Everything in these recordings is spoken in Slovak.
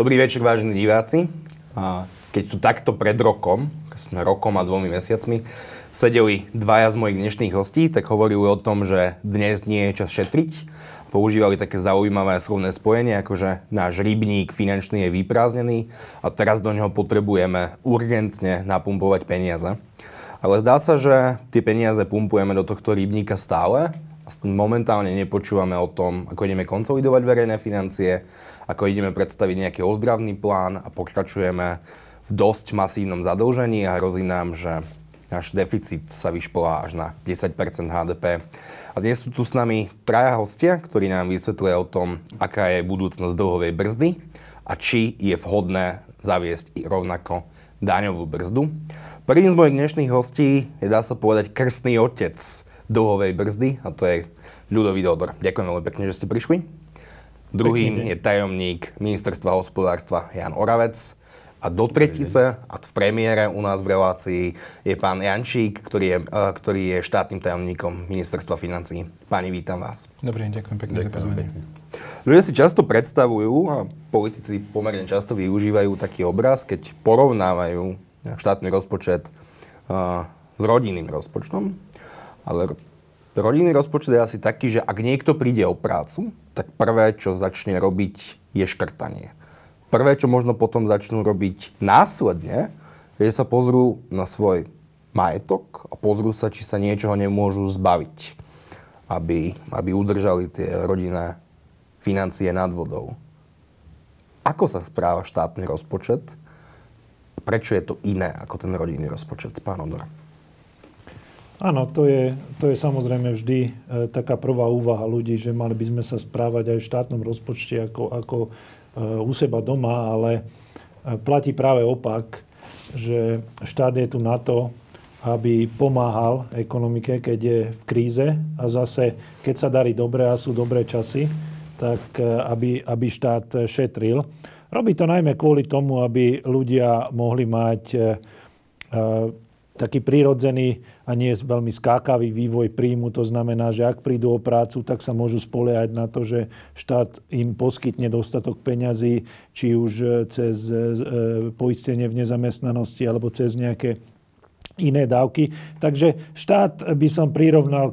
Dobrý večer, vážení diváci. Keď tu takto pred rokom, rokom a dvomi mesiacmi, sedeli dvaja z mojich dnešných hostí, tak hovorili o tom, že dnes nie je čas šetriť. Používali také zaujímavé slovné spojenie, ako že náš rybník finančný je vyprázdnený a teraz do neho potrebujeme urgentne napumpovať peniaze. Ale zdá sa, že tie peniaze pumpujeme do tohto rybníka stále. Momentálne nepočúvame o tom, ako ideme konsolidovať verejné financie, ako ideme predstaviť nejaký ozdravný plán a pokračujeme v dosť masívnom zadlžení a hrozí nám, že náš deficit sa vyšplá až na 10 HDP. A dnes sú tu s nami traja hostia, ktorí nám vysvetlia o tom, aká je budúcnosť dlhovej brzdy a či je vhodné zaviesť i rovnako daňovú brzdu. Prvým z mojich dnešných hostí je, dá sa povedať, krstný otec dlhovej brzdy a to je Ľudový Dodor. Ďakujem veľmi pekne, že ste prišli. Druhým je tajomník ministerstva hospodárstva Jan Oravec. A do tretice, a v premiére u nás v relácii, je pán Jančík, ktorý je, uh, ktorý je štátnym tajomníkom ministerstva financí. Páni, vítam vás. Dobrý deň, ďakujem pekne za pozvanie. Ľudia si často predstavujú, a politici pomerne často využívajú taký obraz, keď porovnávajú štátny rozpočet uh, s rodinným rozpočtom. Ale rodinný rozpočet je asi taký, že ak niekto príde o prácu, tak prvé, čo začne robiť, je škrtanie prvé, čo možno potom začnú robiť následne, je, že sa pozrú na svoj majetok a pozrú sa, či sa niečoho nemôžu zbaviť, aby, aby udržali tie rodinné financie nad vodou. Ako sa správa štátny rozpočet? Prečo je to iné ako ten rodinný rozpočet, pán Odor? Áno, to je, to je samozrejme vždy e, taká prvá úvaha ľudí, že mali by sme sa správať aj v štátnom rozpočte ako, ako Eh, u seba doma, ale eh, platí práve opak, že štát je tu na to, aby pomáhal ekonomike, keď je v kríze a zase, keď sa darí dobre a sú dobré časy, tak aby, aby štát šetril. Robí to najmä kvôli tomu, aby ľudia mohli mať taký prírodzený a nie veľmi skákavý vývoj príjmu. To znamená, že ak prídu o prácu, tak sa môžu spoliehať na to, že štát im poskytne dostatok peňazí, či už e, cez e, e, poistenie v nezamestnanosti alebo cez nejaké iné dávky. Takže štát by som prirovnal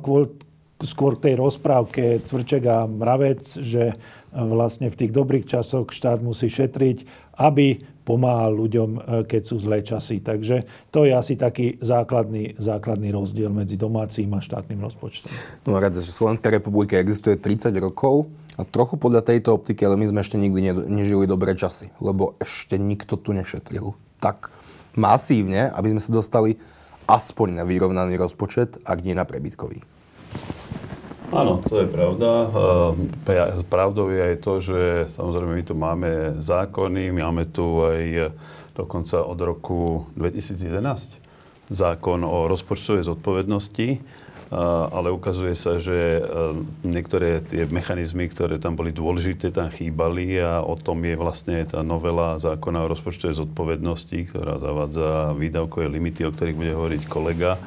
skôr k tej rozprávke Cvrček a Mravec, že vlastne v tých dobrých časoch štát musí šetriť, aby pomáha ľuďom, e, keď sú zlé časy. Takže to je asi taký základný, základný rozdiel medzi domácim a štátnym rozpočtom. No rád, že Slovenská republika existuje 30 rokov a trochu podľa tejto optiky, ale my sme ešte nikdy nežili dobré časy, lebo ešte nikto tu nešetril tak masívne, aby sme sa dostali aspoň na vyrovnaný rozpočet, ak nie na prebytkový. Áno, to je pravda. Pravdou je aj to, že samozrejme my tu máme zákony, máme tu aj dokonca od roku 2011 zákon o rozpočtovej zodpovednosti, ale ukazuje sa, že niektoré tie mechanizmy, ktoré tam boli dôležité, tam chýbali a o tom je vlastne tá novela zákona o rozpočtovej zodpovednosti, ktorá zavádza výdavkové limity, o ktorých bude hovoriť kolega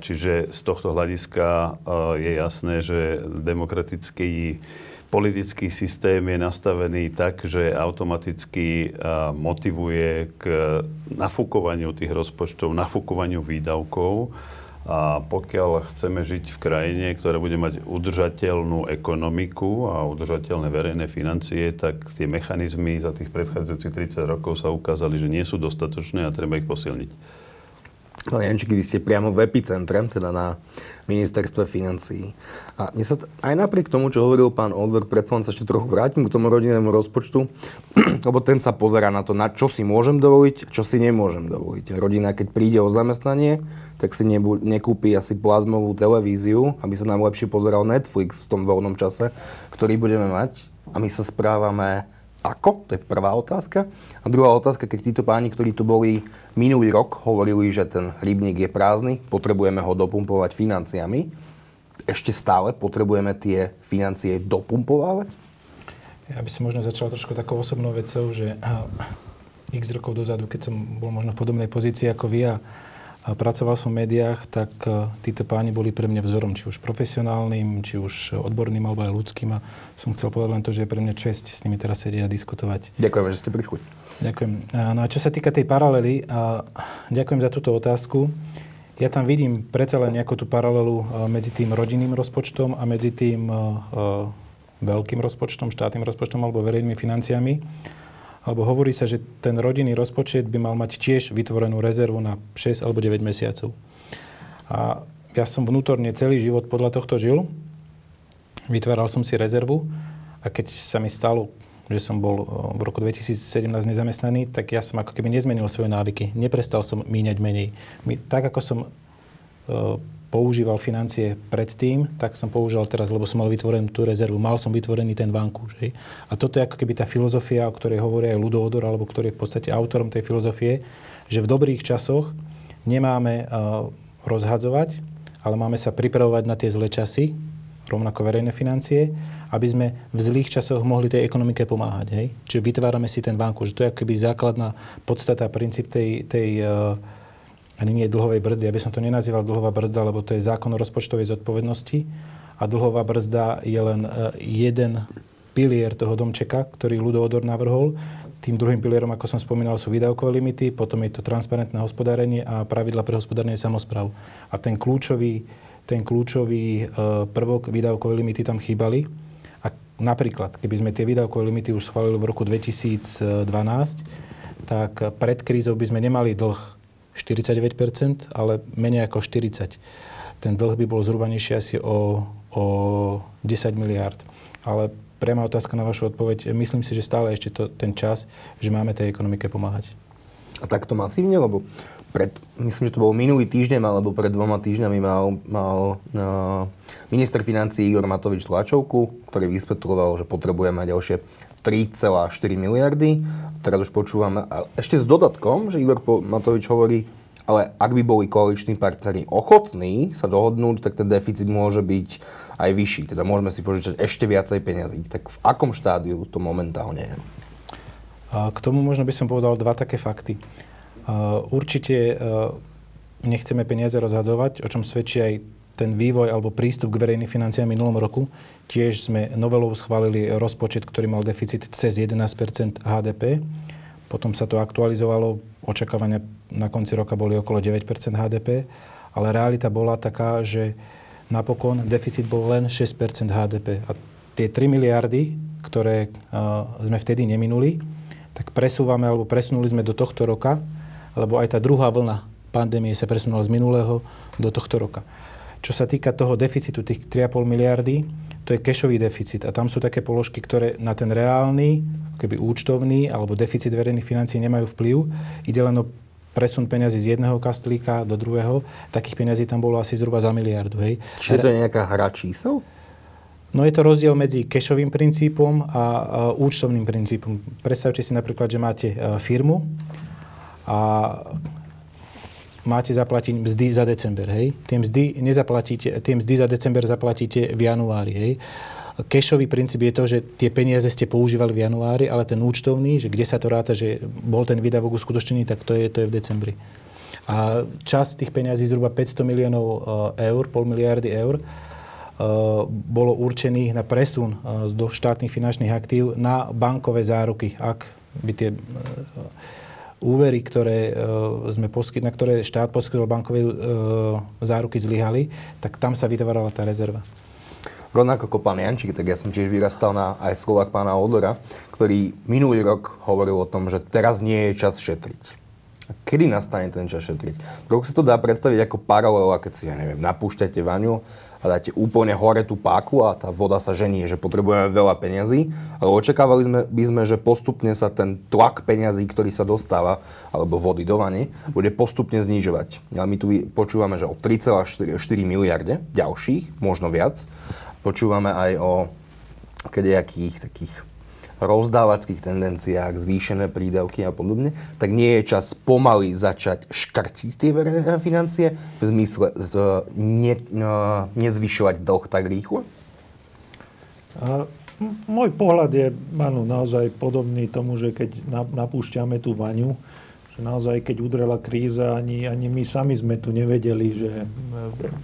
Čiže z tohto hľadiska je jasné, že demokratický politický systém je nastavený tak, že automaticky motivuje k nafúkovaniu tých rozpočtov, nafúkovaniu výdavkov. A pokiaľ chceme žiť v krajine, ktorá bude mať udržateľnú ekonomiku a udržateľné verejné financie, tak tie mechanizmy za tých predchádzajúcich 30 rokov sa ukázali, že nie sú dostatočné a treba ich posilniť. Pán Jančík, vy ste priamo v epicentre, teda na ministerstve financií. A mne sa t- aj napriek tomu, čo hovoril pán Odver, predsa len sa ešte trochu vrátim k tomu rodinnému rozpočtu, lebo ten sa pozera na to, na čo si môžem dovoliť, čo si nemôžem dovoliť. Rodina, keď príde o zamestnanie, tak si nebu- nekúpi asi plazmovú televíziu, aby sa nám lepšie pozeral Netflix v tom voľnom čase, ktorý budeme mať. A my sa správame ako? To je prvá otázka. A druhá otázka, keď títo páni, ktorí tu boli minulý rok, hovorili, že ten rybník je prázdny, potrebujeme ho dopumpovať financiami. Ešte stále potrebujeme tie financie dopumpovať? Ja by som možno začal trošku takou osobnou vecou, že x rokov dozadu, keď som bol možno v podobnej pozícii ako vy a pracoval som v médiách, tak e, títo páni boli pre mňa vzorom, či už profesionálnym, či už odborným, alebo aj ľudským. A som chcel povedať len to, že je pre mňa čest s nimi teraz sedieť a diskutovať. Ďakujem, že ste prišli. Ďakujem. No a čo sa týka tej paralely, a ďakujem za túto otázku. Ja tam vidím predsa len nejakú tú paralelu e, medzi tým rodinným rozpočtom a medzi tým veľkým rozpočtom, štátnym rozpočtom alebo verejnými financiami alebo hovorí sa, že ten rodinný rozpočet by mal mať tiež vytvorenú rezervu na 6 alebo 9 mesiacov. A ja som vnútorne celý život podľa tohto žil. Vytváral som si rezervu a keď sa mi stalo, že som bol v roku 2017 nezamestnaný, tak ja som ako keby nezmenil svoje návyky. Neprestal som míňať menej. Tak ako som používal financie predtým, tak som používal teraz, lebo som mal vytvorenú tú rezervu. Mal som vytvorený ten vankúš. Hej. A toto je ako keby tá filozofia, o ktorej hovorí aj Ludo Odor, alebo ktorý je v podstate autorom tej filozofie, že v dobrých časoch nemáme uh, rozhadzovať, ale máme sa pripravovať na tie zlé časy, rovnako verejné financie, aby sme v zlých časoch mohli tej ekonomike pomáhať. Hej? Čiže vytvárame si ten vankúš. To je ako keby základná podstata, princíp tej, tej uh, ani nie dlhovej brzdy. Ja by som to nenazýval dlhová brzda, lebo to je zákon o rozpočtovej zodpovednosti a dlhová brzda je len e, jeden pilier toho domčeka, ktorý Ludo Odor navrhol. Tým druhým pilierom, ako som spomínal, sú výdavkové limity, potom je to transparentné hospodárenie a pravidla pre hospodárenie samozpráv. A ten kľúčový, ten kľúčový e, prvok výdavkové limity tam chýbali. A napríklad, keby sme tie výdavkové limity už schválili v roku 2012, tak pred krízou by sme nemali dlh 49%, ale menej ako 40%. Ten dlh by bol zhruba nižší asi o, o 10 miliárd. Ale priama otázka na vašu odpoveď. Myslím si, že stále ešte to, ten čas, že máme tej ekonomike pomáhať. A takto masívne, lebo pred, myslím, že to bol minulý týždeň, alebo pred dvoma týždňami mal, mal uh, minister financí Igor Matovič tlačovku, ktorý vysvetloval, že potrebujeme ďalšie 3,4 miliardy. Teraz už počúvam, ešte s dodatkom, že Igor Matovič hovorí, ale ak by boli koaliční partneri ochotní sa dohodnúť, tak ten deficit môže byť aj vyšší. Teda môžeme si požičať ešte viacej peniazí. Tak v akom štádiu to momentálne je? K tomu možno by som povedal dva také fakty. Určite nechceme peniaze rozhadzovať, o čom svedčí aj ten vývoj alebo prístup k verejným financiám minulom roku. Tiež sme novelou schválili rozpočet, ktorý mal deficit cez 11% HDP. Potom sa to aktualizovalo, očakávania na konci roka boli okolo 9% HDP, ale realita bola taká, že napokon deficit bol len 6% HDP. A tie 3 miliardy, ktoré uh, sme vtedy neminuli, tak presúvame alebo presunuli sme do tohto roka, lebo aj tá druhá vlna pandémie sa presunula z minulého do tohto roka. Čo sa týka toho deficitu, tých 3,5 miliardy, to je cashový deficit. A tam sú také položky, ktoré na ten reálny, keby účtovný alebo deficit verejných financií nemajú vplyv. Ide len o presun peniazy z jedného kastlíka do druhého. Takých peniazí tam bolo asi zhruba za miliardu. Hej. Čiže to je nejaká hra čísel? No je to rozdiel medzi cashovým princípom a, a účtovným princípom. Predstavte si napríklad, že máte e, firmu a máte zaplatiť mzdy za december, hej? Tie mzdy, nezaplatíte, tie mzdy za december zaplatíte v januári, hej? Cashový princíp je to, že tie peniaze ste používali v januári, ale ten účtovný, že kde sa to ráta, že bol ten výdavok uskutočnený, tak to je, to je v decembri. A čas tých peniazí, zhruba 500 miliónov eh, eur, pol miliardy eur, eh, bolo určených na presun eh, do štátnych finančných aktív na bankové záruky, ak by tie úvery, ktoré, e, sme poskyt, na ktoré štát poskytol bankové e, záruky zlyhali, tak tam sa vytvárala tá rezerva. Rovnako ako pán Jančík, tak ja som tiež vyrastal na aj slovách pána Odora, ktorý minulý rok hovoril o tom, že teraz nie je čas šetriť. A kedy nastane ten čas šetriť? Trochu sa to dá predstaviť ako paralela, keď si, ja neviem, napúšťate vaňu a dáte úplne hore tú páku a tá voda sa ženie, že potrebujeme veľa peňazí, ale očakávali sme, by sme, že postupne sa ten tlak peňazí, ktorý sa dostáva, alebo vody do vane, bude postupne znižovať. Ale my tu počúvame, že o 3,4 miliarde ďalších, možno viac. Počúvame aj o kedejakých takých rozdávackých tendenciách, zvýšené prídavky a podobne, tak nie je čas pomaly začať škrtiť tie verejné financie v zmysle z, ne, no, nezvyšovať dlh tak rýchlo? Môj pohľad je áno, naozaj podobný tomu, že keď napúšťame tú vaňu, Že naozaj, keď udrela kríza, ani, ani my sami sme tu nevedeli, že e,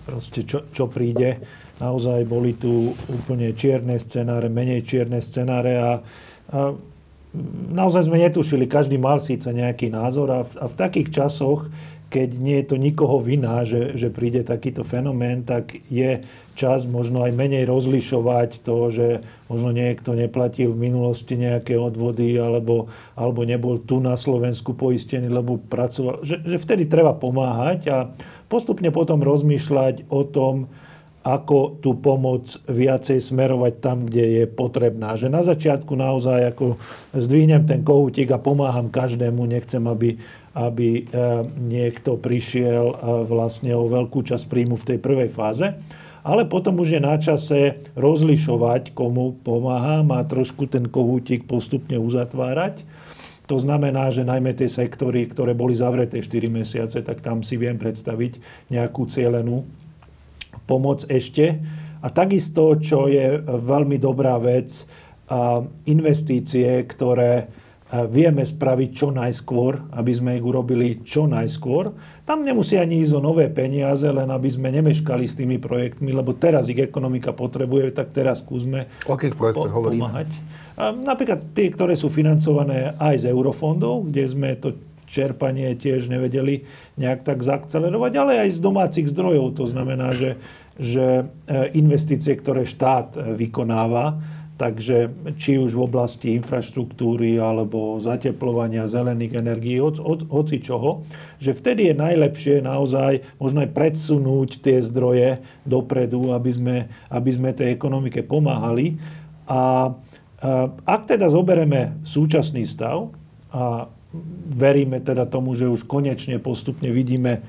proste čo, čo príde. Naozaj boli tu úplne čierne scenáre, menej čierne scenáre a, a naozaj sme netušili, každý mal síce nejaký názor a v, a v takých časoch, keď nie je to nikoho vina, že, že príde takýto fenomén, tak je čas možno aj menej rozlišovať to, že možno niekto neplatil v minulosti nejaké odvody alebo, alebo nebol tu na Slovensku poistený, lebo pracoval. Že, že vtedy treba pomáhať a postupne potom rozmýšľať o tom, ako tú pomoc viacej smerovať tam, kde je potrebná. Že na začiatku naozaj ako zdvihnem ten kohútik a pomáham každému, nechcem, aby, aby e, niekto prišiel e, vlastne o veľkú časť príjmu v tej prvej fáze. Ale potom už je na čase rozlišovať, komu pomáham a trošku ten kohútik postupne uzatvárať. To znamená, že najmä tie sektory, ktoré boli zavreté 4 mesiace, tak tam si viem predstaviť nejakú cieľenú pomoc ešte. A takisto, čo je veľmi dobrá vec, investície, ktoré vieme spraviť čo najskôr, aby sme ich urobili čo najskôr. Tam nemusí ani ísť o nové peniaze, len aby sme nemeškali s tými projektmi, lebo teraz ich ekonomika potrebuje, tak teraz skúsme o akých projektoch po- pomáhať. A napríklad tie, ktoré sú financované aj z eurofondov, kde sme to čerpanie tiež nevedeli nejak tak zaakcelerovať, ale aj z domácich zdrojov. To znamená, že, že e, investície, ktoré štát e, vykonáva, takže či už v oblasti infraštruktúry alebo zateplovania zelených energií, od, od, hoci čoho, že vtedy je najlepšie naozaj možno aj predsunúť tie zdroje dopredu, aby sme, aby sme tej ekonomike pomáhali. A, a ak teda zobereme súčasný stav a veríme teda tomu, že už konečne postupne vidíme e,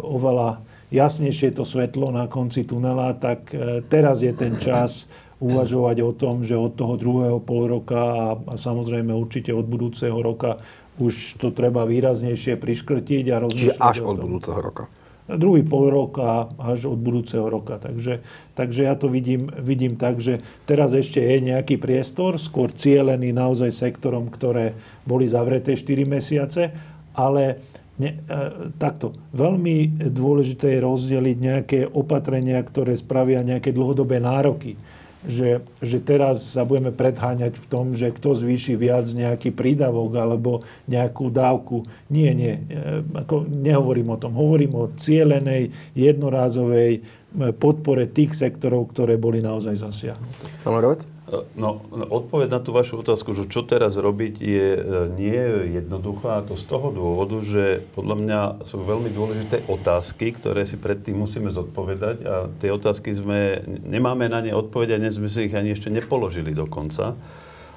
oveľa jasnejšie to svetlo na konci tunela, tak e, teraz je ten čas uvažovať o tom, že od toho druhého pol roka a, a samozrejme určite od budúceho roka už to treba výraznejšie priškrtiť a rozmýšľať Čiže až od budúceho roka druhý pol rok a až od budúceho roka. Takže, takže ja to vidím, vidím tak, že teraz ešte je nejaký priestor, skôr cielený naozaj sektorom, ktoré boli zavreté 4 mesiace, ale ne, e, takto. Veľmi dôležité je rozdeliť nejaké opatrenia, ktoré spravia nejaké dlhodobé nároky že, že teraz sa budeme predháňať v tom, že kto zvýši viac nejaký prídavok alebo nejakú dávku. Nie, nie. E, ako nehovorím o tom. Hovorím o cielenej, jednorázovej e, podpore tých sektorov, ktoré boli naozaj zasiahnuté. No, no, odpoveď na tú vašu otázku, že čo teraz robiť, je e, nie jednoduchá. A to z toho dôvodu, že podľa mňa sú veľmi dôležité otázky, ktoré si predtým musíme zodpovedať. A tie otázky sme, nemáme na ne odpovedať, a sme si ich ani ešte nepoložili dokonca.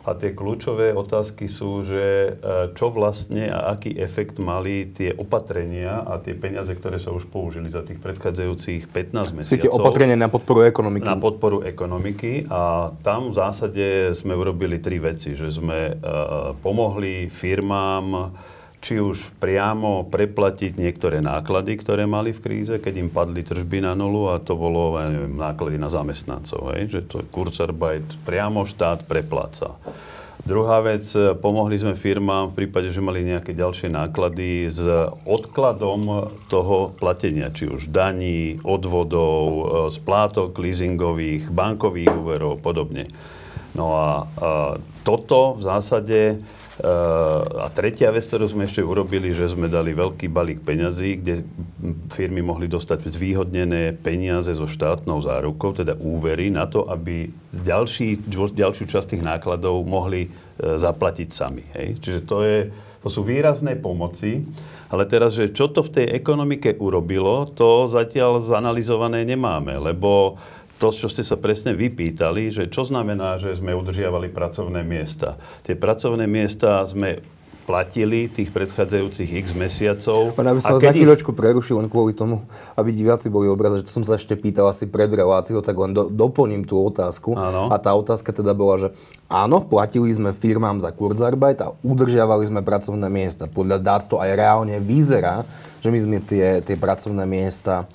A tie kľúčové otázky sú, že e, čo vlastne a aký efekt mali tie opatrenia a tie peniaze, ktoré sa už použili za tých predchádzajúcich 15 mesiacov. Tie opatrenia na podporu ekonomiky. Na podporu ekonomiky a tam v zásade sme urobili tri veci. Že sme uh, pomohli firmám, či už priamo preplatiť niektoré náklady, ktoré mali v kríze, keď im padli tržby na nulu a to bolo ja neviem, náklady na zamestnancov. Hej? Že to Kurzarbeit priamo štát prepláca. Druhá vec, pomohli sme firmám v prípade, že mali nejaké ďalšie náklady s odkladom toho platenia, či už daní, odvodov, e, splátok leasingových, bankových úverov, podobne. No a, a toto v zásade a tretia vec, ktorú sme ešte urobili, že sme dali veľký balík peňazí, kde firmy mohli dostať zvýhodnené peniaze so štátnou zárukou, teda úvery, na to, aby ďalší, ďalšiu časť tých nákladov mohli eh, zaplatiť sami. Hej? Čiže to, je, to sú výrazné pomoci. Ale teraz, že čo to v tej ekonomike urobilo, to zatiaľ zanalizované nemáme, lebo to, čo ste sa presne vypýtali, že čo znamená, že sme udržiavali pracovné miesta. Tie pracovné miesta sme platili tých predchádzajúcich x mesiacov. Pane, aby som vás na chvíľočku ich... prerušil len kvôli tomu, aby diváci boli obraze, že to som sa ešte pýtal asi pred reláciou, tak len do, doplním tú otázku. Áno. A tá otázka teda bola, že áno, platili sme firmám za Kurzarbeit a udržiavali sme pracovné miesta. Podľa dát to aj reálne vyzerá, že my sme tie, tie pracovné miesta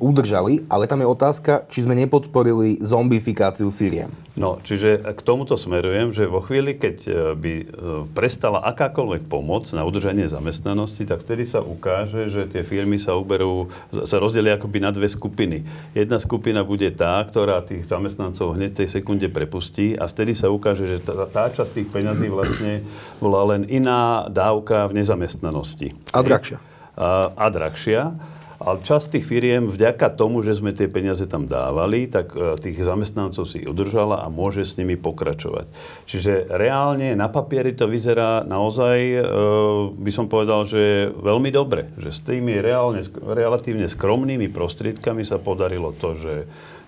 udržali, ale tam je otázka, či sme nepodporili zombifikáciu firiem. No, čiže k tomuto smerujem, že vo chvíli, keď e, by e, prestala akákoľvek pomoc na udržanie zamestnanosti, tak vtedy sa ukáže, že tie firmy sa uberú, sa rozdelia akoby na dve skupiny. Jedna skupina bude tá, ktorá tých zamestnancov hneď v tej sekunde prepustí a vtedy sa ukáže, že tá, tá časť tých peňazí vlastne bola len iná dávka v nezamestnanosti. A drahšia. A, drahšia. Ale časť tých firiem, vďaka tomu, že sme tie peniaze tam dávali, tak e, tých zamestnancov si udržala a môže s nimi pokračovať. Čiže reálne na papieri to vyzerá naozaj, e, by som povedal, že veľmi dobre. Že s tými reálne, relatívne skromnými prostriedkami sa podarilo to, že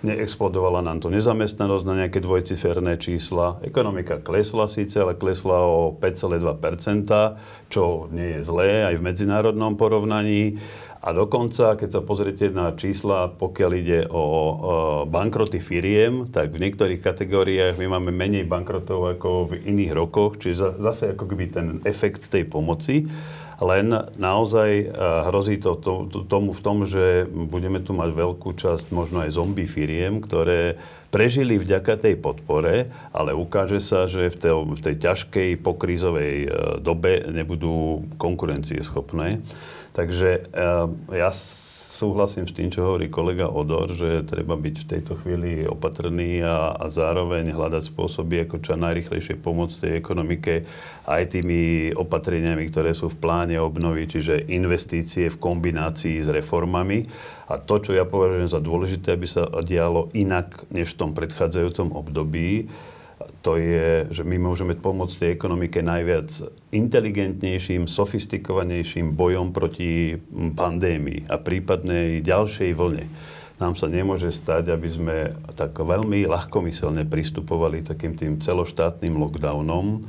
neexplodovala nám to nezamestnanosť na nejaké dvojciferné čísla. Ekonomika klesla síce, ale klesla o 5,2%, čo nie je zlé aj v medzinárodnom porovnaní. A dokonca, keď sa pozriete na čísla, pokiaľ ide o, bankroty firiem, tak v niektorých kategóriách my máme menej bankrotov ako v iných rokoch, čiže zase ako keby ten efekt tej pomoci. Len naozaj e, hrozí to, to, to tomu v tom, že budeme tu mať veľkú časť možno aj zombie firiem, ktoré prežili vďaka tej podpore, ale ukáže sa, že v tej, v tej ťažkej pokrízovej e, dobe nebudú konkurencieschopné. Takže eh, ja súhlasím s tým, čo hovorí kolega Odor, že treba byť v tejto chvíli opatrný a, a zároveň hľadať spôsoby, ako čo najrychlejšie pomôcť tej ekonomike aj tými opatreniami, ktoré sú v pláne obnovy, čiže investície v kombinácii s reformami. A to, čo ja považujem za dôležité, aby sa dialo inak než v tom predchádzajúcom období, to je, že my môžeme pomôcť tej ekonomike najviac inteligentnejším, sofistikovanejším bojom proti pandémii a prípadnej ďalšej vlne. Nám sa nemôže stať, aby sme tak veľmi ľahkomyselne pristupovali takým tým celoštátnym lockdownom.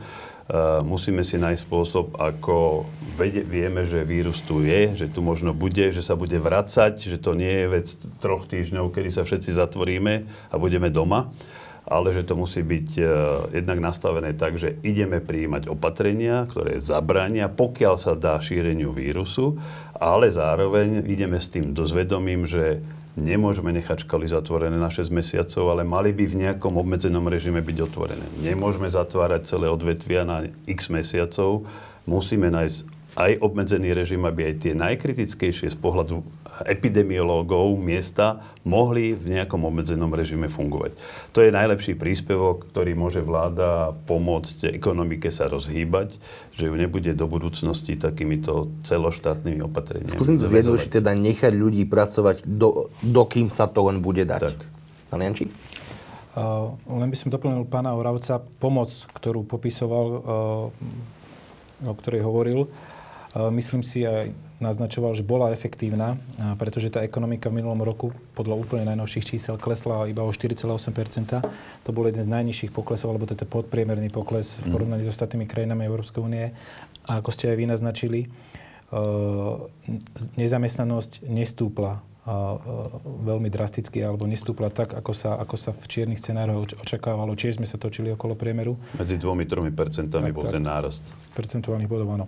Musíme si nájsť spôsob, ako vieme, že vírus tu je, že tu možno bude, že sa bude vracať, že to nie je vec troch týždňov, kedy sa všetci zatvoríme a budeme doma ale že to musí byť uh, jednak nastavené tak, že ideme prijímať opatrenia, ktoré zabránia, pokiaľ sa dá šíreniu vírusu, ale zároveň ideme s tým dozvedomím, že nemôžeme nechať školy zatvorené na 6 mesiacov, ale mali by v nejakom obmedzenom režime byť otvorené. Nemôžeme zatvárať celé odvetvia na x mesiacov, musíme nájsť aj obmedzený režim, aby aj tie najkritickejšie z pohľadu epidemiológov miesta mohli v nejakom obmedzenom režime fungovať. To je najlepší príspevok, ktorý môže vláda pomôcť ekonomike sa rozhýbať, že ju nebude do budúcnosti takýmito celoštátnymi opatreniami. Skúsim to zjednodušiť, teda nechať ľudí pracovať, do, dokým sa to len bude dať. Tak. Pán Jančík? Uh, len by som doplnil pána Oravca. Pomoc, ktorú popisoval, uh, o ktorej hovoril, Myslím si aj naznačoval, že bola efektívna, pretože tá ekonomika v minulom roku podľa úplne najnovších čísel klesla iba o 4,8% To bol jeden z najnižších poklesov, alebo to je podpriemerný pokles v mhm. porovnaní s ostatnými krajinami Európskej únie. A ako ste aj vy naznačili, nezamestnanosť nestúpla veľmi drasticky alebo nestúpla tak, ako sa, ako sa v čiernych scenároch očakávalo. Čiže sme sa točili okolo priemeru. Medzi 2-3 percentami bol tak, ten nárast. Percentuálnych bodov, áno.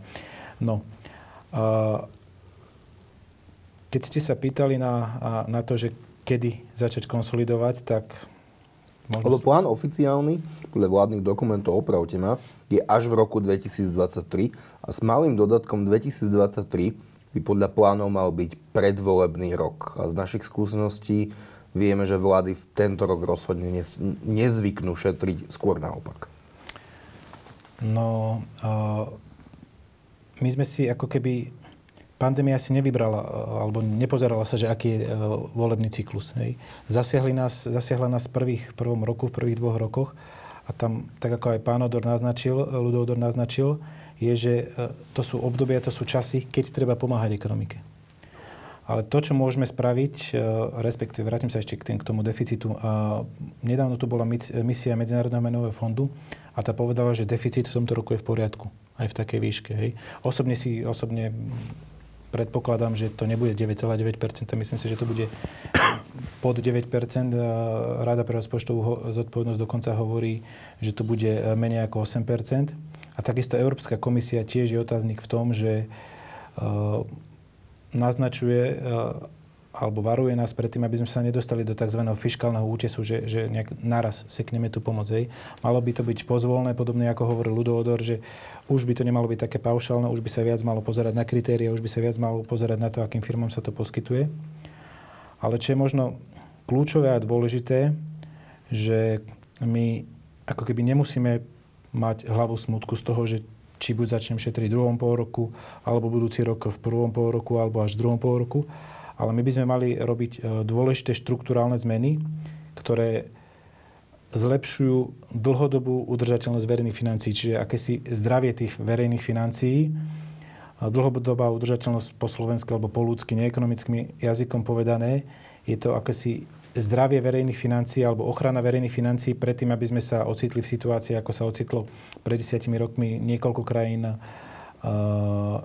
No, keď ste sa pýtali na, na to, že kedy začať konsolidovať, tak... Lebo plán oficiálny, podľa vládnych dokumentov, opravte ma, je až v roku 2023 a s malým dodatkom 2023 by podľa plánov mal byť predvolebný rok. A z našich skúseností vieme, že vlády v tento rok rozhodne nezvyknú šetriť, skôr naopak. No, uh my sme si ako keby pandémia si nevybrala, e, alebo nepozerala sa, že aký je e, volebný cyklus. Hej. Zasiahli nás, zasiahla nás v prvých, prvom roku, v prvých dvoch rokoch a tam, tak ako aj pán Odor naznačil, Ludovdor naznačil, je, že e, to sú obdobia, to sú časy, keď treba pomáhať ekonomike. Ale to, čo môžeme spraviť, respektíve vrátim sa ešte k, tým, k tomu deficitu. Nedávno tu bola misia Medzinárodného menového fondu a tá povedala, že deficit v tomto roku je v poriadku aj v takej výške. Hej. Osobne si, osobne predpokladám, že to nebude 9,9%, myslím si, že to bude pod 9%. Rada pre rozpočtovú zodpovednosť dokonca hovorí, že to bude menej ako 8%. A takisto Európska komisia tiež je otáznik v tom, že naznačuje alebo varuje nás pred tým, aby sme sa nedostali do tzv. fiskálneho útesu, že, že nejak naraz sekneme tú pomoc. Hej. Malo by to byť pozvolné, podobne ako hovoril Ludovodor, že už by to nemalo byť také paušálne, už by sa viac malo pozerať na kritéria, už by sa viac malo pozerať na to, akým firmám sa to poskytuje. Ale čo je možno kľúčové a dôležité, že my ako keby nemusíme mať hlavu smutku z toho, že či buď začnem šetriť v druhom pol roku, alebo budúci rok v prvom pol roku, alebo až v druhom pol roku, ale my by sme mali robiť e, dôležité štruktúrálne zmeny, ktoré zlepšujú dlhodobú udržateľnosť verejných financií, čiže akési zdravie tých verejných financií, dlhodobá udržateľnosť po slovensky alebo po ľudsky, neekonomickým jazykom povedané, je to akési zdravie verejných financií alebo ochrana verejných financií predtým, aby sme sa ocitli v situácii, ako sa ocitlo pred desiatimi rokmi niekoľko krajín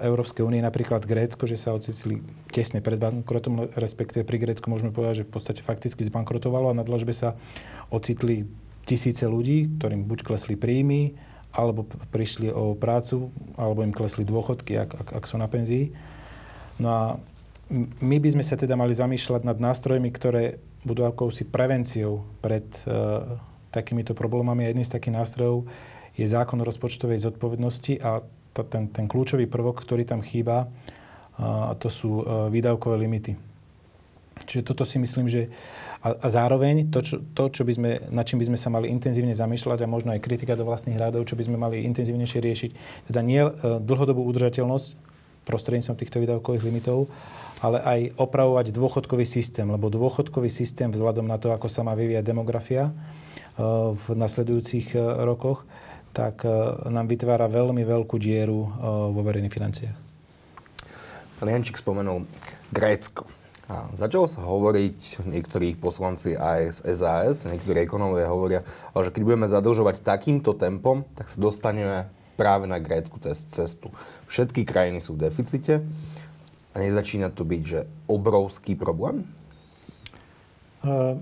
Európskej únie, napríklad Grécko, že sa ocitli tesne pred bankrotom, respektíve pri Grécku môžeme povedať, že v podstate fakticky zbankrotovalo a na dlažbe sa ocitli tisíce ľudí, ktorým buď klesli príjmy, alebo prišli o prácu, alebo im klesli dôchodky, ak, ak, ak sú na penzii. No a my by sme sa teda mali zamýšľať nad nástrojmi, ktoré budú akousi prevenciou pred uh, takýmito problémami. A jedným z takých nástrojov je zákon o rozpočtovej zodpovednosti a to, ten, ten kľúčový prvok, ktorý tam chýba, a to sú e, výdavkové limity. Čiže toto si myslím, že a, a zároveň to, čo, to čo by sme, nad čím by sme sa mali intenzívne zamýšľať a možno aj kritika do vlastných rádov, čo by sme mali intenzívnejšie riešiť, teda nie e, dlhodobú udržateľnosť prostredníctvom týchto výdavkových limitov, ale aj opravovať dôchodkový systém, lebo dôchodkový systém vzhľadom na to, ako sa má vyvíjať demografia e, v nasledujúcich rokoch, tak e, nám vytvára veľmi veľkú dieru e, vo verejných financiách. Pán Jančík spomenul Grécko. A začalo sa hovoriť, niektorí poslanci aj z SAS, niektorí ekonómovia hovoria, že keď budeme zadlžovať takýmto tempom, tak sa dostaneme práve na grécku cestu. Všetky krajiny sú v deficite a nezačína to byť, že obrovský problém? Uh,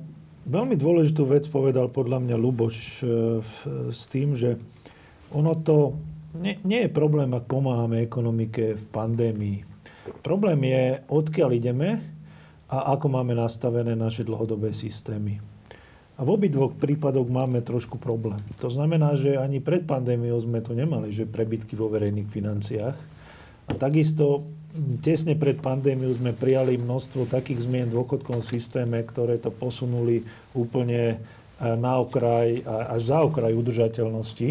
veľmi dôležitú vec povedal podľa mňa Luboš uh, s tým, že ono to nie, nie je problém, ak pomáhame ekonomike v pandémii. Problém je, odkiaľ ideme a ako máme nastavené naše dlhodobé systémy. A v obidvoch prípadoch máme trošku problém. To znamená, že ani pred pandémiou sme to nemali, že prebytky vo verejných financiách. A takisto tesne pred pandémiou sme prijali množstvo takých zmien v dôchodkovom systéme, ktoré to posunuli úplne eh, na okraj, až za okraj udržateľnosti.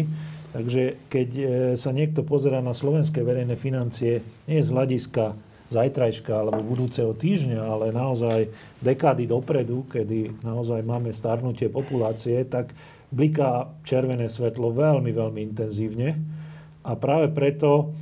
Takže keď e, sa niekto pozera na slovenské verejné financie, nie z hľadiska zajtrajška alebo budúceho týždňa, ale naozaj dekády dopredu, kedy naozaj máme starnutie populácie, tak bliká červené svetlo veľmi, veľmi intenzívne. A práve preto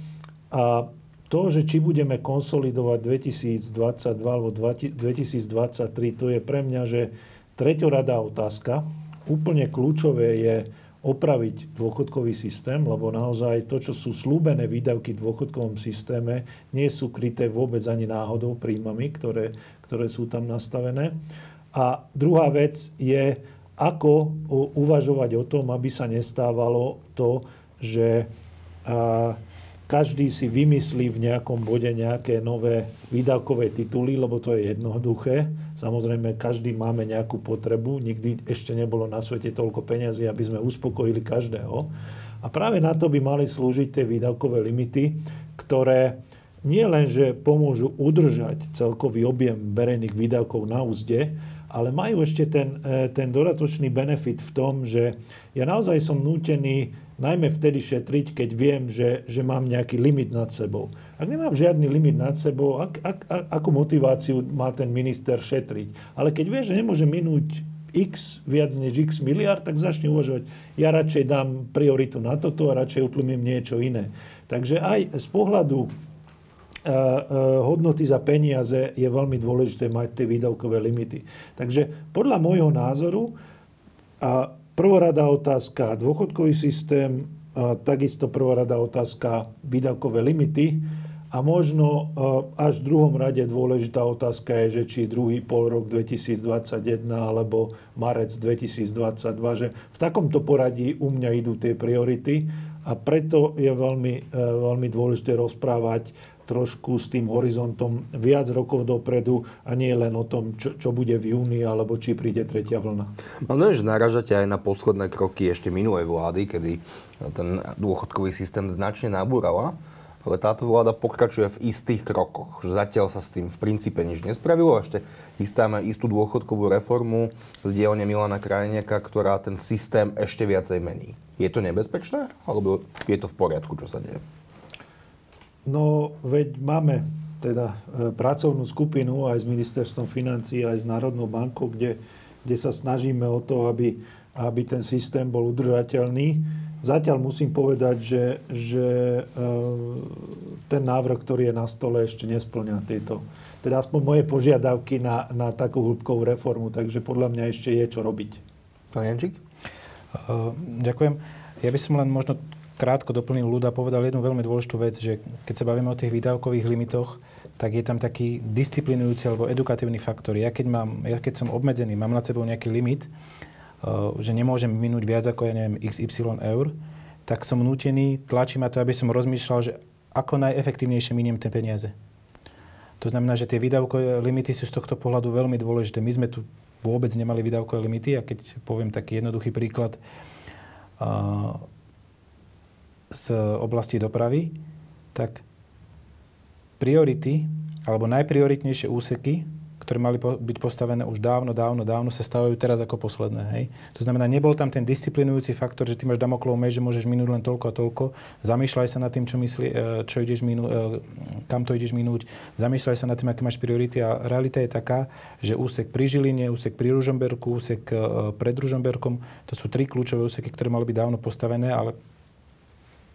a to, že či budeme konsolidovať 2022 alebo 2023, to je pre mňa, že treťoradá otázka. Úplne kľúčové je, opraviť dôchodkový systém, lebo naozaj to, čo sú slúbené výdavky v dôchodkovom systéme, nie sú kryté vôbec ani náhodou príjmami, ktoré, ktoré sú tam nastavené. A druhá vec je, ako uvažovať o tom, aby sa nestávalo to, že každý si vymyslí v nejakom bode nejaké nové výdavkové tituly, lebo to je jednoduché. Samozrejme, každý máme nejakú potrebu. Nikdy ešte nebolo na svete toľko peňazí, aby sme uspokojili každého. A práve na to by mali slúžiť tie výdavkové limity, ktoré nie len, že pomôžu udržať celkový objem verejných výdavkov na úzde, ale majú ešte ten, e, ten dodatočný benefit v tom, že ja naozaj som nútený najmä vtedy šetriť, keď viem, že, že mám nejaký limit nad sebou. Ak nemám žiadny limit nad sebou, ak, ak, ak, akú motiváciu má ten minister šetriť? Ale keď vie, že nemôže minúť x, viac než x miliard, tak začne uvažovať, ja radšej dám prioritu na toto a radšej utlumím niečo iné. Takže aj z pohľadu hodnoty za peniaze je veľmi dôležité mať tie výdavkové limity. Takže podľa môjho názoru a prvorada otázka dôchodkový systém, a takisto prvorada otázka výdavkové limity a možno až v druhom rade dôležitá otázka je, že či druhý pol rok 2021 alebo marec 2022, že v takomto poradí u mňa idú tie priority a preto je veľmi, e, veľmi dôležité rozprávať trošku s tým horizontom viac rokov dopredu a nie len o tom, čo, čo bude v júni alebo či príde tretia vlna. No, no že naražate aj na posledné kroky ešte minulej vlády, kedy ten dôchodkový systém značne nabúrala ale táto vláda pokračuje v istých krokoch. Zatiaľ sa s tým v princípe nič nespravilo. Ešte chystáme istú dôchodkovú reformu z dielne Milana Krajniaka, ktorá ten systém ešte viacej mení. Je to nebezpečné? Alebo je to v poriadku, čo sa deje? No, veď máme teda e, pracovnú skupinu aj s ministerstvom financí, aj s Národnou bankou, kde, kde sa snažíme o to, aby, aby ten systém bol udržateľný Zatiaľ musím povedať, že, že e, ten návrh, ktorý je na stole, ešte nesplňa tieto, teda aspoň moje požiadavky na, na takú hĺbkovú reformu, takže podľa mňa ešte je čo robiť. Pán Jančík? Uh, ďakujem. Ja by som len možno krátko doplnil ľuda, povedal jednu veľmi dôležitú vec, že keď sa bavíme o tých výdavkových limitoch, tak je tam taký disciplinujúci alebo edukatívny faktor. Ja keď, mám, ja keď som obmedzený, mám nad sebou nejaký limit, Eh, že nemôžem minúť viac ako, ja neviem, XY eur, tak som nutený, tlačí ma to, aby som rozmýšľal, že ako najefektívnejšie miniem tie peniaze. To znamená, že tie výdavkové limity sú z tohto pohľadu veľmi dôležité. My sme tu vôbec nemali výdavkové limity a keď poviem taký jednoduchý príklad uh, z oblasti dopravy, tak priority alebo najprioritnejšie úseky ktoré mali byť postavené už dávno, dávno, dávno, sa stávajú teraz ako posledné. Hej? To znamená, nebol tam ten disciplinujúci faktor, že ty máš damoklov meč, že môžeš minúť len toľko a toľko. Zamýšľaj sa nad tým, čo, myslí, e, čo ideš minú, e, kam to ideš minúť. Zamýšľaj sa nad tým, aké máš priority. A realita je taká, že úsek pri Žiline, úsek pri Ružomberku, úsek e, pred Ružomberkom, to sú tri kľúčové úseky, ktoré mali byť dávno postavené, ale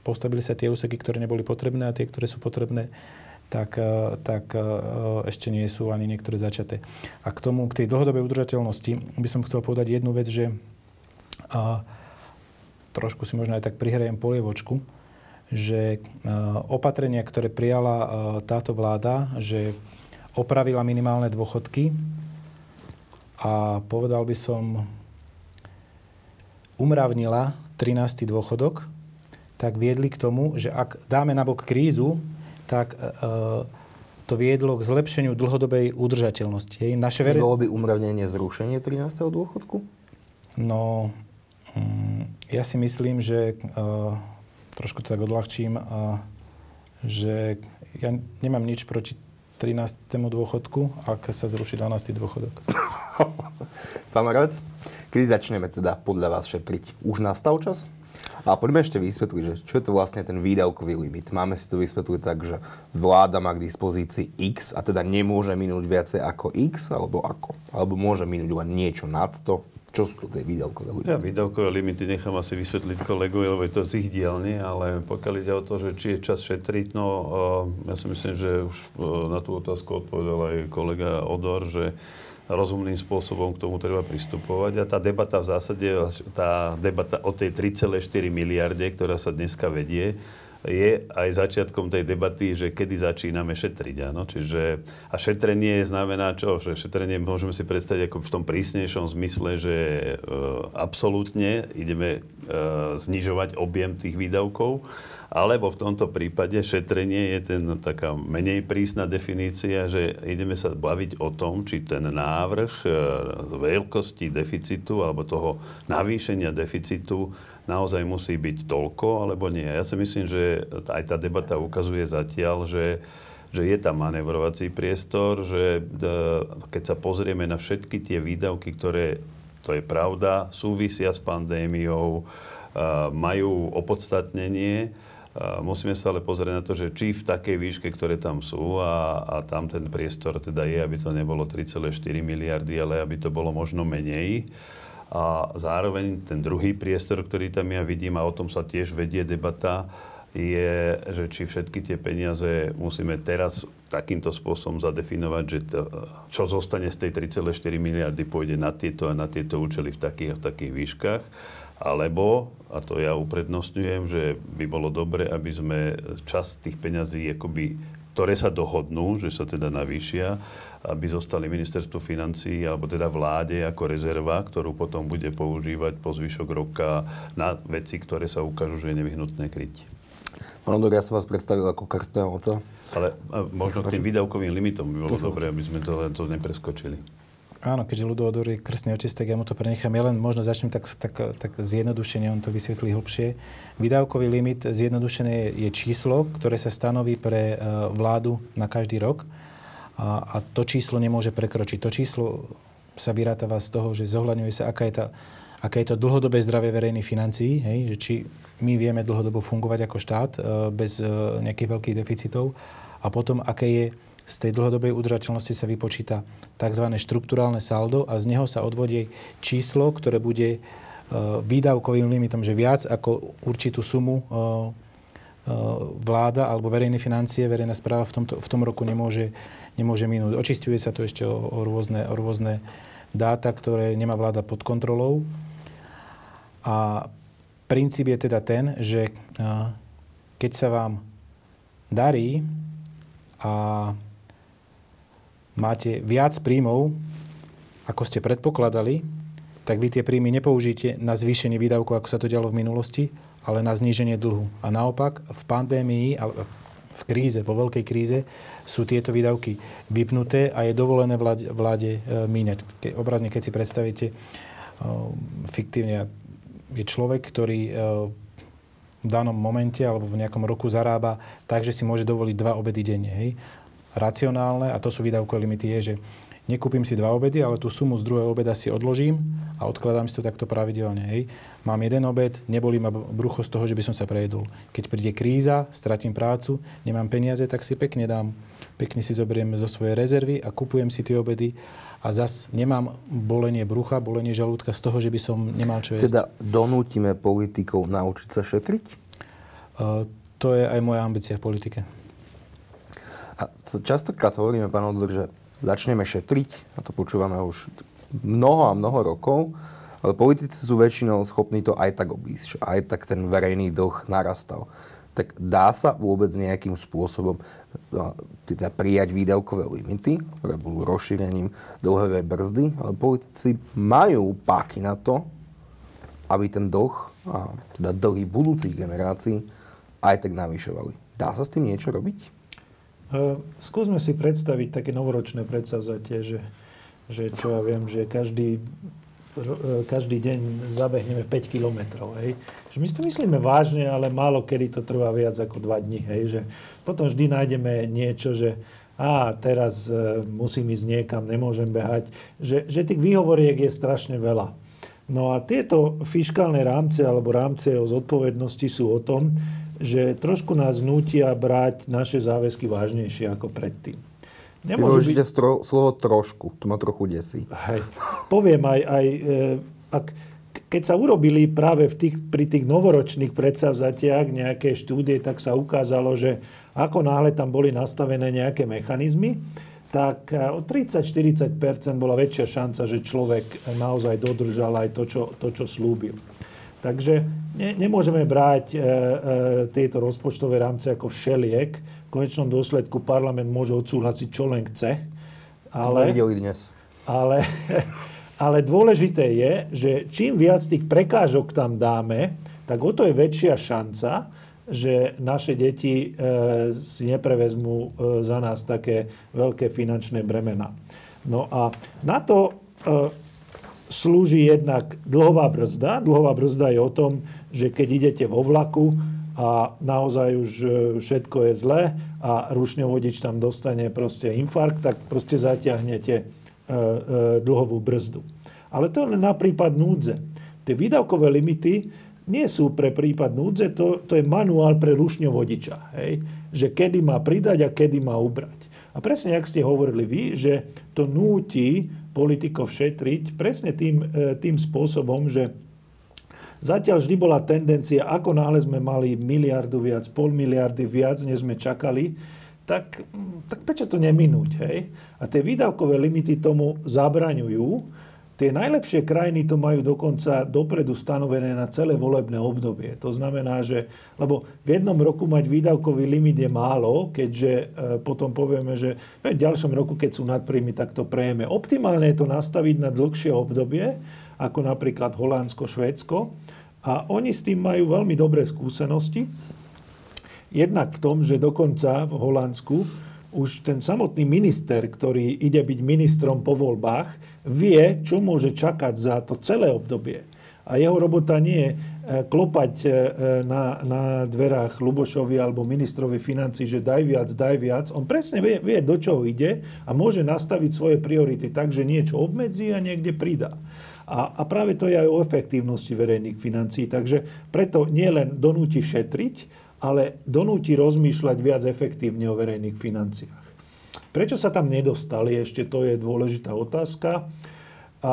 postavili sa tie úseky, ktoré neboli potrebné a tie, ktoré sú potrebné, tak, e, tak e, ešte nie sú ani niektoré začaté. A k tomu, k tej dlhodobej udržateľnosti by som chcel povedať jednu vec, že a, trošku si možno aj tak prihrajem polievočku, že opatrenia, ktoré prijala táto vláda, že opravila minimálne dôchodky a povedal by som, umravnila 13. dôchodok, tak viedli k tomu, že ak dáme nabok krízu, tak uh, to viedlo k zlepšeniu dlhodobej udržateľnosti. Hej. Naše vere... Bolo by umravnenie zrušenie 13. dôchodku? No, um, ja si myslím, že uh, trošku to tak odľahčím, uh, že ja nemám nič proti 13. dôchodku, ak sa zruší 12. dôchodok. Pán Marovec, kedy začneme teda podľa vás šetriť? Už nastal čas? A poďme ešte vysvetliť, že čo je to vlastne ten výdavkový limit. Máme si to vysvetliť tak, že vláda má k dispozícii X a teda nemôže minúť viacej ako X, alebo ako? Alebo môže minúť len niečo nad to, čo sú to tie výdavkové limity? Ja výdavkové limity nechám asi vysvetliť kolegovi, lebo je to z ich dielne, ale pokiaľ ide o to, že či je čas šetriť, no ja si myslím, že už na tú otázku odpovedal aj kolega Odor, že rozumným spôsobom k tomu treba pristupovať. A tá debata v zásade, tá debata o tej 3,4 miliarde, ktorá sa dneska vedie, je aj začiatkom tej debaty, že kedy začíname šetriť. Áno? Čiže, a šetrenie znamená čo? Že šetrenie môžeme si predstaviť ako v tom prísnejšom zmysle, že e, absolútne ideme e, znižovať objem tých výdavkov alebo v tomto prípade šetrenie je ten taká menej prísna definícia, že ideme sa baviť o tom, či ten návrh e, veľkosti deficitu alebo toho navýšenia deficitu naozaj musí byť toľko, alebo nie. Ja si myslím, že aj tá debata ukazuje zatiaľ, že že je tam manevrovací priestor, že e, keď sa pozrieme na všetky tie výdavky, ktoré, to je pravda, súvisia s pandémiou, e, majú opodstatnenie, Musíme sa ale pozrieť na to, že či v takej výške, ktoré tam sú a, a tam ten priestor teda je, aby to nebolo 3,4 miliardy, ale aby to bolo možno menej. A zároveň ten druhý priestor, ktorý tam ja vidím, a o tom sa tiež vedie debata, je, že či všetky tie peniaze musíme teraz takýmto spôsobom zadefinovať, že to, čo zostane z tej 3,4 miliardy pôjde na tieto a na tieto účely v takých a v takých výškach alebo, a to ja uprednostňujem, že by bolo dobre, aby sme časť tých peňazí, akoby, ktoré sa dohodnú, že sa teda navýšia, aby zostali ministerstvu financí alebo teda vláde ako rezerva, ktorú potom bude používať po zvyšok roka na veci, ktoré sa ukážu, že je nevyhnutné kryť. Pán Odor, ja som vás predstavil ako krstného oca. Ale možno k tým výdavkovým limitom by bolo dobre, aby sme to, to nepreskočili. Áno, keďže Ludo Odor je krstný otec, tak ja mu to prenechám. Ja len možno začnem tak, tak, tak zjednodušene, on to vysvetlí hlbšie. Výdavkový limit zjednodušené je číslo, ktoré sa stanoví pre vládu na každý rok a, a to číslo nemôže prekročiť. To číslo sa vyrátava z toho, že zohľadňuje sa, aká je, tá, aká je to dlhodobé zdravie verejných financií, hej, že či my vieme dlhodobo fungovať ako štát e, bez e, nejakých veľkých deficitov a potom, aké je z tej dlhodobej udržateľnosti sa vypočíta tzv. štruktúrálne saldo a z neho sa odvodie číslo, ktoré bude e, výdavkovým limitom, že viac ako určitú sumu vláda alebo verejné financie, verejná správa v, tomto, v tom roku nemôže, nemôže minúť. Očistuje sa to ešte o, o, rôzne, o rôzne dáta, ktoré nemá vláda pod kontrolou. A princíp je teda ten, že keď sa vám darí a máte viac príjmov, ako ste predpokladali, tak vy tie príjmy nepoužijete na zvýšenie výdavkov, ako sa to dialo v minulosti, ale na zníženie dlhu. A naopak v pandémii, v kríze, vo veľkej kríze, sú tieto výdavky vypnuté a je dovolené vláde, vláde míňať. Ke, obrazne, keď si predstavíte, fiktívne je človek, ktorý v danom momente alebo v nejakom roku zarába tak, že si môže dovoliť dva obedy denne. Hej. Racionálne, a to sú výdavkové limity, je, že nekúpim si dva obedy, ale tú sumu z druhého obeda si odložím a odkladám si to takto pravidelne. Hej. Mám jeden obed, nebolí ma brucho z toho, že by som sa prejedol. Keď príde kríza, stratím prácu, nemám peniaze, tak si pekne dám, pekne si zoberiem zo svojej rezervy a kupujem si tie obedy a zas nemám bolenie brucha, bolenie žalúdka z toho, že by som nemal čo jesť. Teda donútime politikov naučiť sa šetriť? Uh, to je aj moja ambícia v politike. A častokrát hovoríme, pán Odor, že začneme šetriť, a to počúvame už mnoho a mnoho rokov, ale politici sú väčšinou schopní to aj tak obísť, aj tak ten verejný dlh narastal. Tak dá sa vôbec nejakým spôsobom no, teda prijať výdavkové limity, ktoré budú rozšírením dlhovej brzdy, ale politici majú páky na to, aby ten dlh a teda dlhy budúcich generácií aj tak navyšovali. Dá sa s tým niečo robiť? Skúsme si predstaviť také novoročné predsavzatie, že, že čo ja viem, že každý, každý deň zabehneme 5 kilometrov. Že my si to myslíme vážne, ale málo kedy to trvá viac ako 2 dní. Hej. Že potom vždy nájdeme niečo, že a teraz e, musím ísť niekam, nemôžem behať. Že, že tých výhovoriek je strašne veľa. No a tieto fiskálne rámce alebo rámce o zodpovednosti sú o tom, že trošku nás nútia brať naše záväzky vážnejšie ako predtým. Nemôžu byť... Stro, slovo trošku, to ma trochu desí. Hej. Poviem aj, aj e, ak, keď sa urobili práve v tých, pri tých novoročných predsavzatiach nejaké štúdie, tak sa ukázalo, že ako náhle tam boli nastavené nejaké mechanizmy, tak e, o 30-40% bola väčšia šanca, že človek naozaj dodržal aj to, čo, to, čo slúbil. Takže ne, nemôžeme brať e, e, tieto rozpočtové rámce ako všeliek. V konečnom dôsledku parlament môže odsúhlasiť, čo len chce. Ale, to videli dnes. Ale, ale dôležité je, že čím viac tých prekážok tam dáme, tak o to je väčšia šanca, že naše deti e, si neprevezmú e, za nás také veľké finančné bremena. No a na to e, slúži jednak dlhová brzda. Dlhová brzda je o tom, že keď idete vo vlaku a naozaj už e, všetko je zlé a rušňovodič tam dostane proste infarkt, tak proste zatiahnete e, e, dlhovú brzdu. Ale to len na prípad núdze. Tie výdavkové limity nie sú pre prípad núdze, to, to je manuál pre rušňovodiča. Hej? Že kedy má pridať a kedy má ubrať. A presne, jak ste hovorili vy, že to núti politikov šetriť presne tým, e, tým spôsobom, že zatiaľ vždy bola tendencia, ako náhle sme mali miliardu viac, pol miliardy viac, než sme čakali, tak, tak prečo to neminúť? Hej? A tie výdavkové limity tomu zabraňujú. Tie najlepšie krajiny to majú dokonca dopredu stanovené na celé volebné obdobie. To znamená, že, lebo v jednom roku mať výdavkový limit je málo, keďže e, potom povieme, že v ďalšom roku, keď sú nadpríjmy, tak to prejeme. Optimálne je to nastaviť na dlhšie obdobie, ako napríklad Holandsko, Švédsko. A oni s tým majú veľmi dobré skúsenosti. Jednak v tom, že dokonca v Holandsku už ten samotný minister, ktorý ide byť ministrom po voľbách, vie, čo môže čakať za to celé obdobie. A jeho robota nie je e, klopať e, na, na dverách Lubošovi alebo ministrovi financí, že daj viac, daj viac. On presne vie, vie, do čoho ide a môže nastaviť svoje priority tak, že niečo obmedzí a niekde pridá. A, a práve to je aj o efektívnosti verejných financií. Takže preto nie len donúti šetriť, ale donúti rozmýšľať viac efektívne o verejných financiách. Prečo sa tam nedostali, ešte to je dôležitá otázka. A,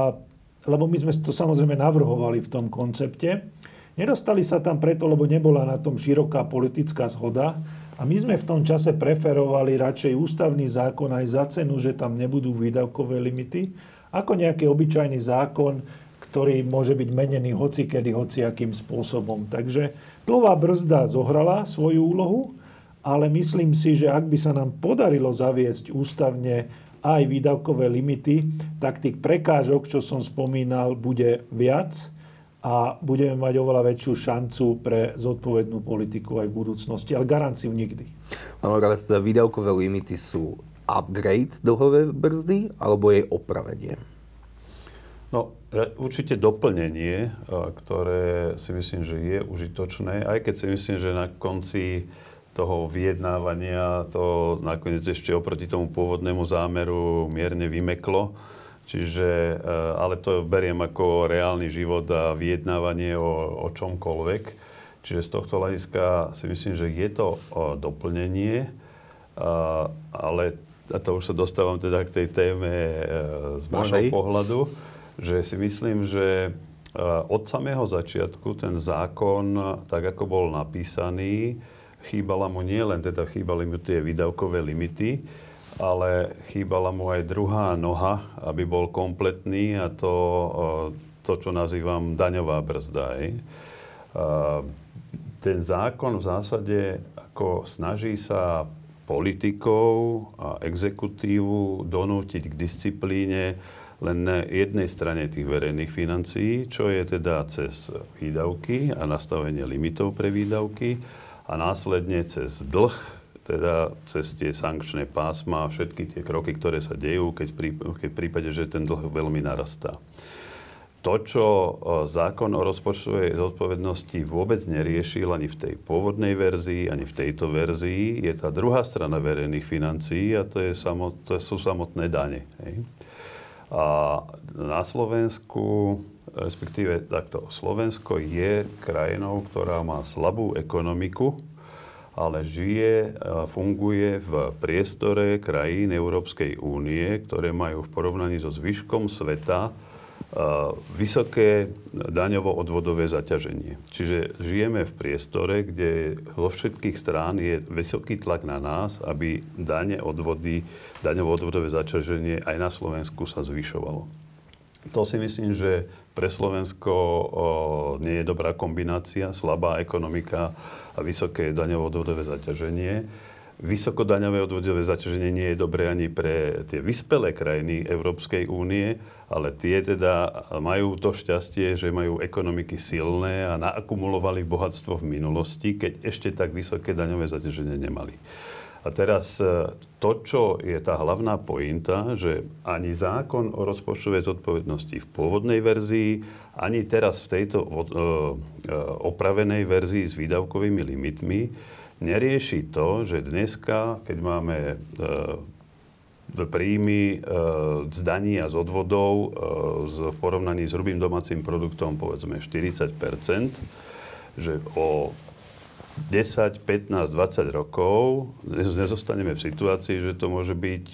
lebo my sme to samozrejme navrhovali v tom koncepte. Nedostali sa tam preto, lebo nebola na tom široká politická zhoda. A my sme v tom čase preferovali radšej ústavný zákon aj za cenu, že tam nebudú výdavkové limity, ako nejaký obyčajný zákon, ktorý môže byť menený hocikedy, hociakým spôsobom. Takže dlhová brzda zohrala svoju úlohu, ale myslím si, že ak by sa nám podarilo zaviesť ústavne aj výdavkové limity, tak tých prekážok, čo som spomínal, bude viac a budeme mať oveľa väčšiu šancu pre zodpovednú politiku aj v budúcnosti, ale garanciu nikdy. Pán Moravec, teda výdavkové limity sú upgrade dlhové brzdy alebo jej opravenie? Určite doplnenie, ktoré si myslím, že je užitočné, aj keď si myslím, že na konci toho vyjednávania to nakoniec ešte oproti tomu pôvodnému zámeru mierne vymeklo. Čiže, ale to beriem ako reálny život a vyjednávanie o, o čomkoľvek. Čiže z tohto hľadiska si myslím, že je to doplnenie, ale a to už sa dostávam teda k tej téme e, z môjho pohľadu že si myslím, že eh, od samého začiatku ten zákon, tak ako bol napísaný, chýbala mu nie len teda chýbali mu tie výdavkové limity, ale chýbala mu aj druhá noha, aby bol kompletný a to, eh, to čo nazývam daňová brzda. Aj. Ten zákon v zásade ako snaží sa politikov a exekutívu donútiť k disciplíne, len na jednej strane tých verejných financií, čo je teda cez výdavky a nastavenie limitov pre výdavky a následne cez dlh, teda cez tie sankčné pásma a všetky tie kroky, ktoré sa dejú, keď v prípade, že ten dlh veľmi narastá. To, čo zákon o rozpočtovej zodpovednosti vôbec neriešil ani v tej pôvodnej verzii, ani v tejto verzii, je tá druhá strana verejných financií a to, je samot, to sú samotné dane. Hej. A na Slovensku, respektíve takto, Slovensko je krajinou, ktorá má slabú ekonomiku, ale žije a funguje v priestore krajín Európskej únie, ktoré majú v porovnaní so zvyškom sveta vysoké daňovo-odvodové zaťaženie. Čiže žijeme v priestore, kde vo všetkých strán je vysoký tlak na nás, aby dane, odvody, daňovo-odvodové zaťaženie aj na Slovensku sa zvyšovalo. To si myslím, že pre Slovensko o, nie je dobrá kombinácia, slabá ekonomika a vysoké daňovo-odvodové zaťaženie vysokodaňové odvodové zaťaženie nie je dobré ani pre tie vyspelé krajiny Európskej únie, ale tie teda majú to šťastie, že majú ekonomiky silné a naakumulovali bohatstvo v minulosti, keď ešte tak vysoké daňové zaťaženie nemali. A teraz e, to, čo je tá hlavná pointa, že ani zákon o rozpočtovej zodpovednosti v pôvodnej verzii, ani teraz v tejto e, e, opravenej verzii s výdavkovými limitmi nerieši to, že dneska, keď máme e, príjmy e, z daní a z odvodov e, z, v porovnaní s hrubým domácim produktom povedzme 40% že o 10, 15, 20 rokov nezostaneme v situácii, že to môže byť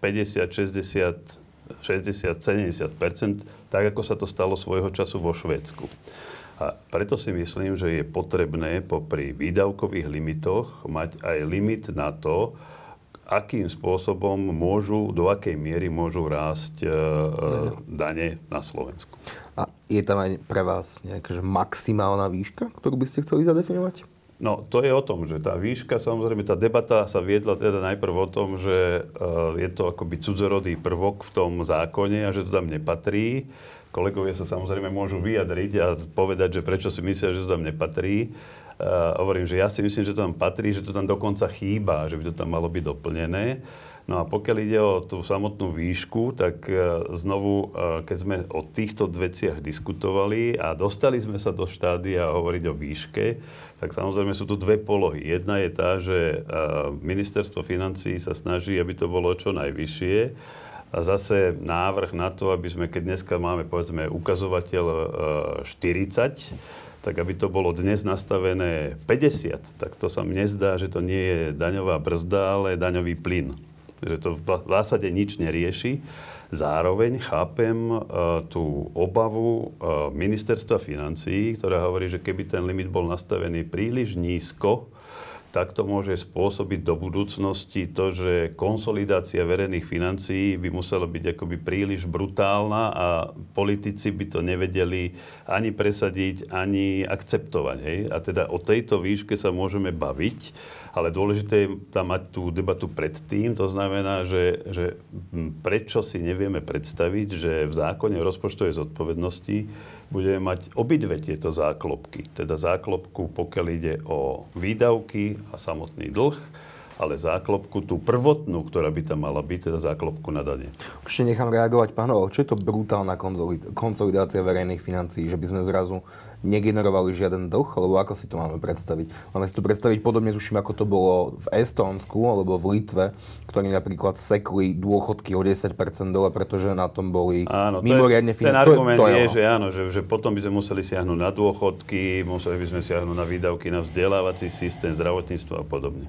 50, 60, 60, 70% tak ako sa to stalo svojho času vo Švédsku. A preto si myslím, že je potrebné popri výdavkových limitoch mať aj limit na to, akým spôsobom môžu, do akej miery môžu rásť e, dane na Slovensku. A je tam aj pre vás nejaká maximálna výška, ktorú by ste chceli zadefinovať? No, to je o tom, že tá výška, samozrejme, tá debata sa viedla teda najprv o tom, že uh, je to akoby cudzorodý prvok v tom zákone a že to tam nepatrí. Kolegovia sa samozrejme môžu vyjadriť a povedať, že prečo si myslia, že to tam nepatrí. Uh, hovorím, že ja si myslím, že to tam patrí, že to tam dokonca chýba, že by to tam malo byť doplnené. No a pokiaľ ide o tú samotnú výšku, tak e, znovu, e, keď sme o týchto veciach diskutovali a dostali sme sa do štádia hovoriť o výške, tak samozrejme sú tu dve polohy. Jedna je tá, že ministerstvo financí sa snaží, aby to bolo čo najvyššie. A zase návrh na to, aby sme, keď dneska máme povedzme ukazovateľ 40, tak aby to bolo dnes nastavené 50, tak to sa mne zdá, že to nie je daňová brzda, ale daňový plyn že to v zásade nič nerieši. Zároveň chápem uh, tú obavu uh, ministerstva financií, ktorá hovorí, že keby ten limit bol nastavený príliš nízko, tak to môže spôsobiť do budúcnosti to, že konsolidácia verejných financií by musela byť akoby príliš brutálna a politici by to nevedeli ani presadiť, ani akceptovať. Hej? A teda o tejto výške sa môžeme baviť ale dôležité je tam mať tú debatu predtým. To znamená, že, že prečo si nevieme predstaviť, že v zákone o rozpočtovej zodpovednosti budeme mať obidve tieto záklopky. Teda záklopku, pokiaľ ide o výdavky a samotný dlh, ale záklopku, tú prvotnú, ktorá by tam mala byť, teda záklopku na dane. Ešte nechám reagovať pánov, čo je to brutálna konsolidácia verejných financií, že by sme zrazu negenerovali žiaden dlh, alebo ako si to máme predstaviť? Máme si to predstaviť podobne, tuším, ako to bolo v Estónsku alebo v Litve, ktorí napríklad sekli dôchodky o 10% dole, pretože na tom boli áno, mimoriadne finančné. Ten argument to je, to je, je že áno, že, že potom by sme museli siahnuť na dôchodky, museli by sme siahnuť na výdavky na vzdelávací systém, zdravotníctvo a podobne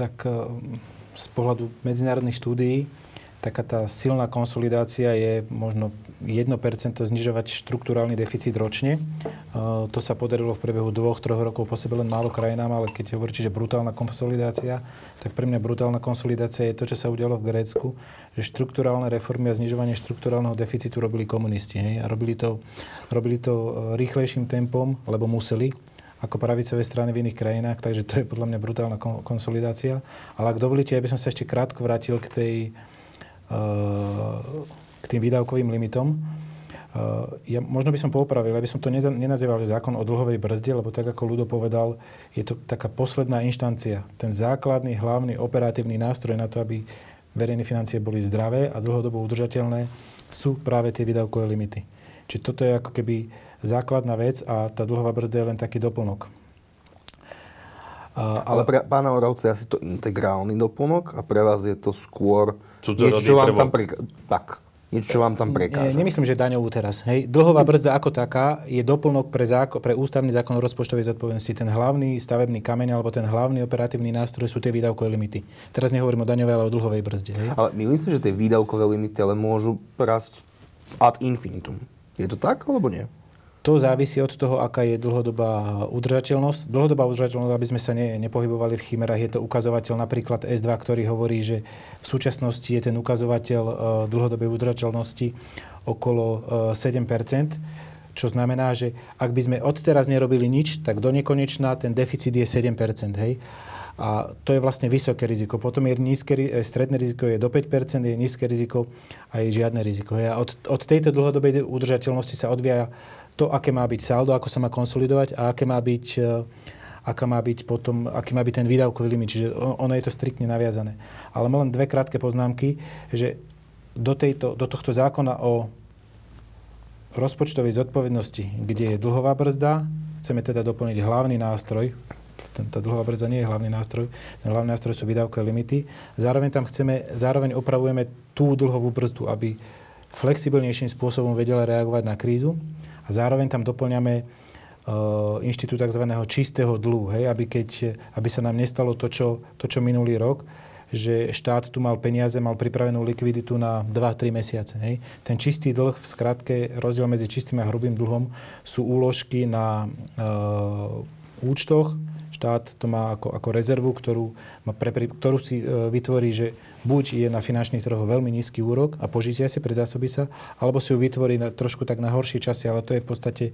tak eh, z pohľadu medzinárodných štúdií taká tá silná konsolidácia je možno 1% znižovať štruktúrálny deficit ročne. Eh, to sa podarilo v priebehu dvoch, troch rokov po sebe len málo krajinám, ale keď hovoríte, že brutálna konsolidácia, tak pre mňa brutálna konsolidácia je to, čo sa udialo v Grécku, že štruktúrálne reformy a znižovanie štruktúrálneho deficitu robili komunisti. Hej? A robili to, robili to eh, rýchlejším tempom, lebo museli, ako pravicové strany v iných krajinách, takže to je podľa mňa brutálna konsolidácia. Ale ak dovolíte, ja by som sa ešte krátko vrátil k, tej, eh, k tým výdavkovým limitom. Eh, ja možno by som poupravil, aby som to nenazýval že zákon o dlhovej brzde, lebo tak ako Ludo povedal, je to taká posledná inštancia. Ten základný, hlavný operatívny nástroj na to, aby verejné financie boli zdravé a dlhodobo udržateľné, sú práve tie výdavkové limity. Čiže toto je ako keby základná vec a tá dlhová brzda je len taký doplnok. A, ale, ale pre pána Oravce asi to integrálny doplnok a pre vás je to skôr niečo, čo vám tam pre... Tak, niečo, čo vám tam prekáža. Nie, nemyslím, že daňovú teraz. Hej. Dlhová brzda ako taká je doplnok pre, záko, pre ústavný zákon o rozpočtovej zodpovednosti. Ten hlavný stavebný kameň alebo ten hlavný operatívny nástroj sú tie výdavkové limity. Teraz nehovorím o daňovej, ale o dlhovej brzde. Hej. Ale myslím si, že tie výdavkové limity ale môžu rásť ad infinitum. Je to tak, alebo nie? To závisí od toho, aká je dlhodobá udržateľnosť. Dlhodobá udržateľnosť, aby sme sa ne, nepohybovali v chimerách, je to ukazovateľ napríklad S2, ktorý hovorí, že v súčasnosti je ten ukazovateľ uh, dlhodobej udržateľnosti okolo uh, 7% čo znamená, že ak by sme odteraz nerobili nič, tak do nekonečná ten deficit je 7 hej? A to je vlastne vysoké riziko. Potom je nízke, eh, stredné riziko je do 5% je nízke riziko a je žiadne riziko. Hej? A od, od tejto dlhodobej udržateľnosti sa odvíja to, aké má byť saldo, ako sa má konsolidovať a aké má byť, e, aká má byť potom, aký má byť ten výdavkový limit. Čiže ono je to striktne naviazané. Ale len dve krátke poznámky, že do, tejto, do tohto zákona o rozpočtovej zodpovednosti, kde je dlhová brzda, chceme teda doplniť hlavný nástroj, tá dlhová brzda nie je hlavný nástroj, ten hlavný nástroj sú výdavkové limity. Zároveň tam chceme, zároveň opravujeme tú dlhovú brzdu, aby flexibilnejším spôsobom vedela reagovať na krízu a zároveň tam doplňame uh, inštitút tzv. čistého dlhu, hej, aby, keď, aby sa nám nestalo to čo, to, čo minulý rok, že štát tu mal peniaze, mal pripravenú likviditu na 2-3 mesiace. Hej. Ten čistý dlh, v skratke, rozdiel medzi čistým a hrubým dlhom sú úložky na uh, účtoch štát to má ako, ako rezervu, ktorú, má pre, ktorú si e, vytvorí, že buď je na finančných trhoch veľmi nízky úrok a požičia si, prezásobí sa, alebo si ju vytvorí na, trošku tak na horšie časy, ale to je v podstate,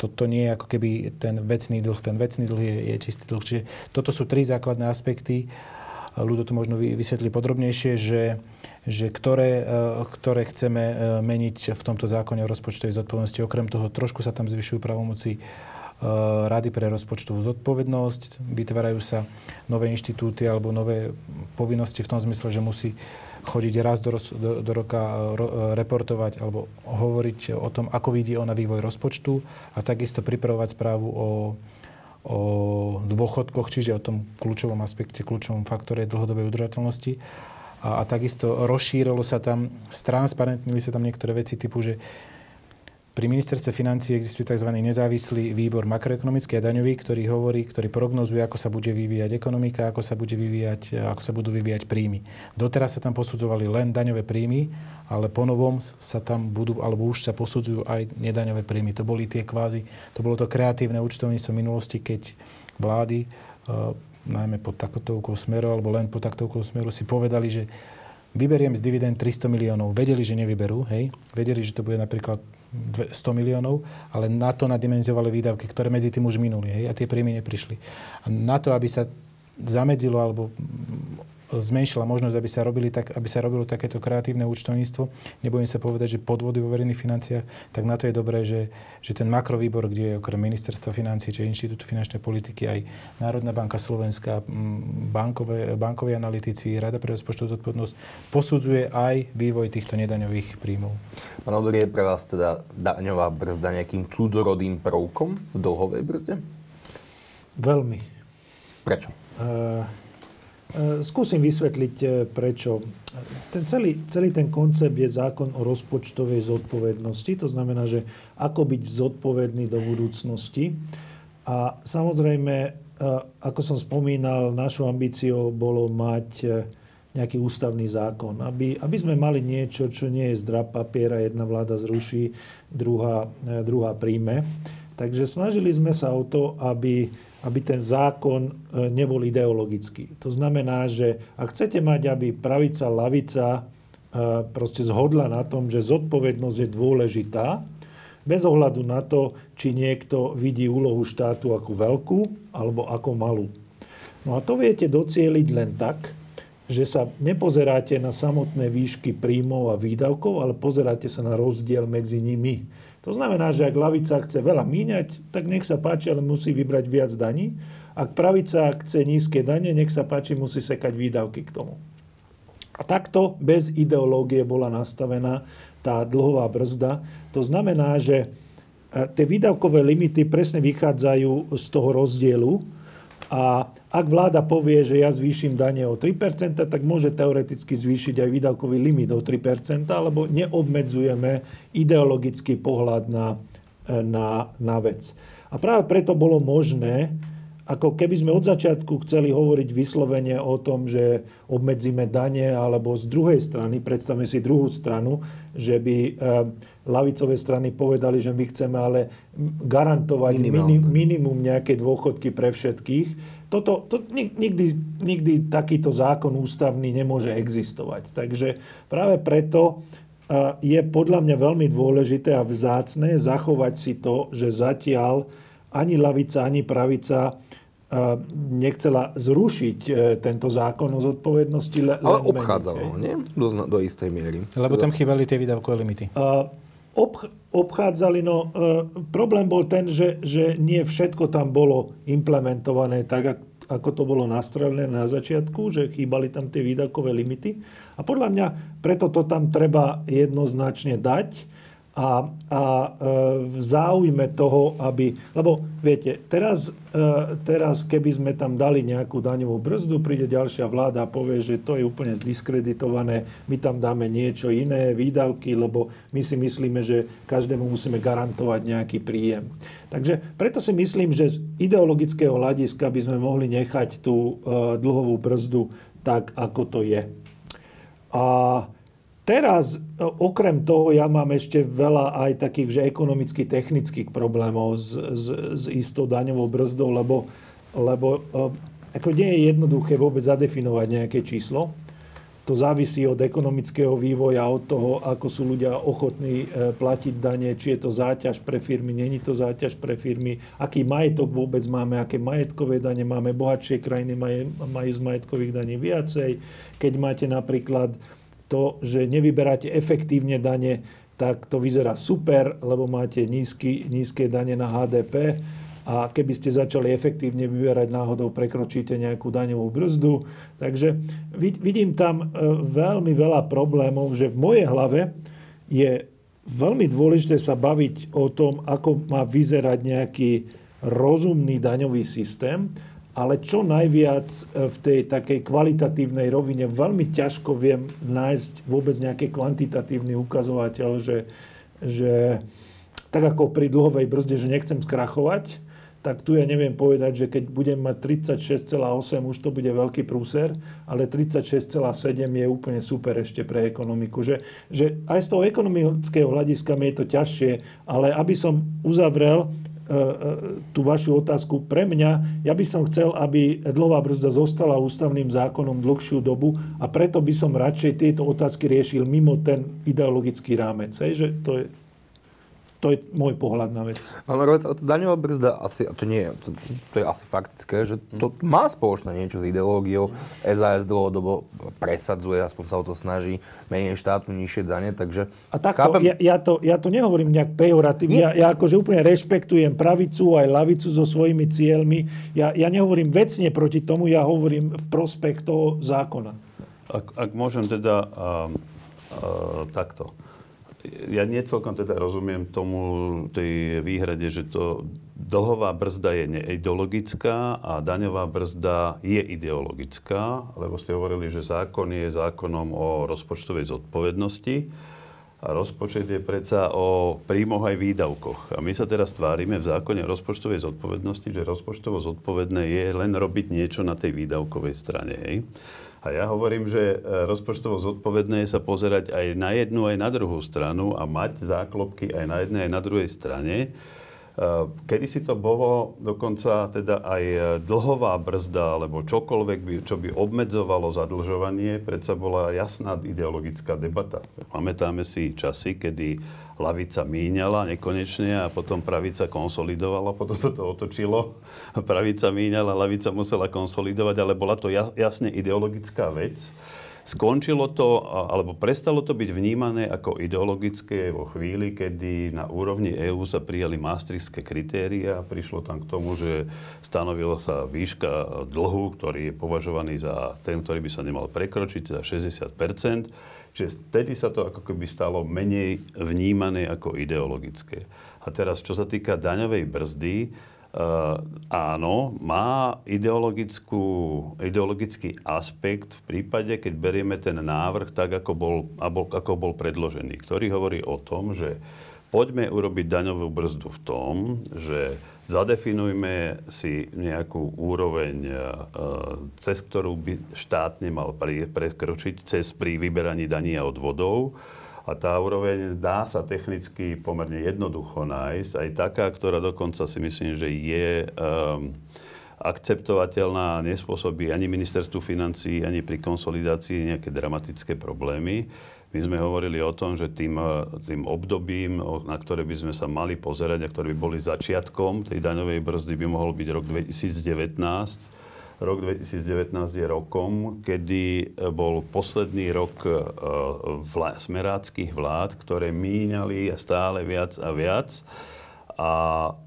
to, to nie je ako keby ten vecný dlh. Ten vecný dlh je, je čistý dlh. Čiže toto sú tri základné aspekty. Ľudo to možno vysvetlí podrobnejšie, že, že ktoré, e, ktoré chceme e, meniť v tomto zákone o rozpočtovej zodpovednosti. Okrem toho trošku sa tam zvyšujú pravomoci Rady pre rozpočtovú zodpovednosť, vytvárajú sa nové inštitúty alebo nové povinnosti v tom zmysle, že musí chodiť raz do, do, do roka eh, ro, eh, reportovať alebo hovoriť o tom, ako vidí ona vývoj rozpočtu a takisto pripravovať správu o, o dôchodkoch, čiže o tom kľúčovom aspekte, kľúčovom faktore dlhodobej udržateľnosti. A, a takisto rozšírilo sa tam, stransparentnili sa tam niektoré veci typu, že pri ministerstve financí existuje tzv. nezávislý výbor makroekonomický a daňový, ktorý hovorí, ktorý prognozuje, ako sa bude vyvíjať ekonomika, ako sa, bude vyvíjať, ako sa budú vyvíjať príjmy. Doteraz sa tam posudzovali len daňové príjmy, ale ponovom sa tam budú, alebo už sa posudzujú aj nedaňové príjmy. To boli tie kvázi, to bolo to kreatívne účtovníctvo minulosti, keď vlády, uh, najmä pod taktovkou smeru, alebo len pod taktovkou smeru, si povedali, že vyberiem z dividend 300 miliónov. Vedeli, že nevyberú, hej? Vedeli, že to bude napríklad 100 miliónov, ale na to nadimenziovali výdavky, ktoré medzi tým už minuli hej, a tie príjmy neprišli. A na to, aby sa zamedzilo alebo zmenšila možnosť, aby sa, robili tak, aby sa robilo takéto kreatívne účtovníctvo. Nebojím sa povedať, že podvody vo verejných financiách, tak na to je dobré, že, že ten makrovýbor, kde je okrem ministerstva financí, či Inštitútu finančnej politiky aj Národná banka Slovenska, bankové, bankoví analytici, Rada pre rozpočtovú zodpovednosť, posudzuje aj vývoj týchto nedaňových príjmov. Pán Odor, je pre vás teda daňová brzda nejakým cudzorodým prvkom v dlhovej brzde? Veľmi. Prečo? Uh, skúsim vysvetliť, e, prečo. Ten celý, celý ten koncept je zákon o rozpočtovej zodpovednosti. To znamená, že ako byť zodpovedný do budúcnosti. A samozrejme, e, ako som spomínal, našou ambíciou bolo mať nejaký ústavný zákon. Aby, aby sme mali niečo, čo nie je zdrab papiera, jedna vláda zruší, druhá, druhá príjme. Takže snažili sme sa o to, aby aby ten zákon e, nebol ideologický. To znamená, že ak chcete mať, aby pravica, lavica e, proste zhodla na tom, že zodpovednosť je dôležitá, bez ohľadu na to, či niekto vidí úlohu štátu ako veľkú alebo ako malú. No a to viete docieliť len tak, že sa nepozeráte na samotné výšky príjmov a výdavkov, ale pozeráte sa na rozdiel medzi nimi. To znamená, že ak lavica chce veľa míňať, tak nech sa páči, ale musí vybrať viac daní. Ak pravica chce nízke dane, nech sa páči, musí sekať výdavky k tomu. A takto bez ideológie bola nastavená tá dlhová brzda. To znamená, že e, tie výdavkové limity presne vychádzajú z toho rozdielu, a ak vláda povie, že ja zvýšim dane o 3%, tak môže teoreticky zvýšiť aj výdavkový limit o 3%, alebo neobmedzujeme ideologický pohľad na, na, na vec. A práve preto bolo možné ako keby sme od začiatku chceli hovoriť vyslovene o tom, že obmedzíme dane, alebo z druhej strany, predstavme si druhú stranu, že by e, lavicové strany povedali, že my chceme ale garantovať minim, minimum nejaké dôchodky pre všetkých. Toto, to, nikdy, nikdy takýto zákon ústavný nemôže existovať. Takže práve preto je podľa mňa veľmi dôležité a vzácne zachovať si to, že zatiaľ ani lavica, ani pravica nechcela zrušiť e, tento zákon o zodpovednosti. Le, Ale obchádzalo ho, nie? Do, do istej miery. Lebo tam chýbali tie výdavkové limity. Ob, obchádzali, no e, problém bol ten, že, že nie všetko tam bolo implementované tak, ako to bolo nastrojené na začiatku, že chýbali tam tie výdavkové limity. A podľa mňa preto to tam treba jednoznačne dať a, a e, v záujme toho, aby... Lebo viete, teraz, e, teraz keby sme tam dali nejakú daňovú brzdu, príde ďalšia vláda a povie, že to je úplne zdiskreditované, my tam dáme niečo iné, výdavky, lebo my si myslíme, že každému musíme garantovať nejaký príjem. Takže preto si myslím, že z ideologického hľadiska by sme mohli nechať tú e, dlhovú brzdu tak, ako to je. A Teraz, e, okrem toho, ja mám ešte veľa aj takých, že ekonomicky technických problémov s, s, s istou daňovou brzdou, lebo lebo ako nie je jednoduché vôbec zadefinovať nejaké číslo. To závisí od ekonomického vývoja, od toho, ako sú ľudia ochotní e, platiť dane, či je to záťaž pre firmy, není to záťaž pre firmy, aký majetok vôbec máme, aké majetkové dane máme, bohatšie krajiny majú z majetkových daní viacej. Keď máte napríklad to, že nevyberáte efektívne dane, tak to vyzerá super, lebo máte nízky, nízke dane na HDP a keby ste začali efektívne vyberať náhodou, prekročíte nejakú daňovú brzdu. Takže vidím tam e, veľmi veľa problémov, že v mojej hlave je veľmi dôležité sa baviť o tom, ako má vyzerať nejaký rozumný daňový systém, ale čo najviac e, v tej takej kvalitatívnej rovine veľmi ťažko viem nájsť vôbec nejaký kvantitatívny ukazovateľ, že, že tak ako pri dlhovej brzde, že nechcem skrachovať, tak tu ja neviem povedať, že keď budem mať 36,8, už to bude veľký prúser, ale 36,7 je úplne super ešte pre ekonomiku. Že, že aj z toho ekonomického hľadiska mi je to ťažšie, ale aby som uzavrel tú vašu otázku. Pre mňa, ja by som chcel, aby dlhová brzda zostala ústavným zákonom dlhšiu dobu a preto by som radšej tieto otázky riešil mimo ten ideologický rámec. Hej, že to je to je môj pohľad na vec. Ale to daňová brzda asi, a to nie je, to, to je asi faktické, že to má spoločné niečo s ideológiou. SAS dlhodobo presadzuje, aspoň sa o to snaží, menej štátu, nižšie dane, takže... A takto, chápem... ja, ja, to, ja to nehovorím nejak pejoratívne, ja, ja akože úplne rešpektujem pravicu aj lavicu so svojimi cieľmi. Ja, ja nehovorím vecne proti tomu, ja hovorím v prospech toho zákona. Ak, ak môžem teda uh, uh, takto ja nie celkom teda rozumiem tomu, tej výhrade, že to dlhová brzda je neideologická a daňová brzda je ideologická, lebo ste hovorili, že zákon je zákonom o rozpočtovej zodpovednosti. A rozpočet je predsa o príjmoch aj výdavkoch. A my sa teraz tvárime v zákone o rozpočtovej zodpovednosti, že rozpočtovo zodpovedné je len robiť niečo na tej výdavkovej strane. Hej. A ja hovorím, že e, rozpočtovo zodpovedné je sa pozerať aj na jednu, aj na druhú stranu a mať záklopky aj na jednej, aj na druhej strane. E, kedy si to bolo dokonca teda aj dlhová brzda, alebo čokoľvek, by, čo by obmedzovalo zadlžovanie, predsa bola jasná ideologická debata. Pamätáme si časy, kedy lavica míňala nekonečne a potom pravica konsolidovala, potom sa to otočilo. Pravica míňala, lavica musela konsolidovať, ale bola to jasne ideologická vec. Skončilo to, alebo prestalo to byť vnímané ako ideologické vo chvíli, kedy na úrovni EÚ sa prijali maastrichtské kritéria. Prišlo tam k tomu, že stanovila sa výška dlhu, ktorý je považovaný za ten, ktorý by sa nemal prekročiť, teda 60 Čiže vtedy sa to ako keby stalo menej vnímané ako ideologické. A teraz, čo sa týka daňovej brzdy, Uh, áno, má ideologický aspekt v prípade, keď berieme ten návrh tak, ako bol, ako bol predložený, ktorý hovorí o tom, že poďme urobiť daňovú brzdu v tom, že zadefinujme si nejakú úroveň, e, cez ktorú by štát nemal prekročiť cez pri vyberaní daní a odvodov. A tá úroveň dá sa technicky pomerne jednoducho nájsť. Aj taká, ktorá dokonca si myslím, že je um, akceptovateľná a nespôsobí ani ministerstvu financí, ani pri konsolidácii nejaké dramatické problémy. My sme hovorili o tom, že tým, eh, tým obdobím, na ktoré by sme sa mali pozerať a ktoré by boli začiatkom tej daňovej brzdy, by mohol byť rok 2019. Rok 2019 je rokom, kedy eh, bol posledný rok eh, vlá, smeráckých vlád, ktoré míňali stále viac a viac. A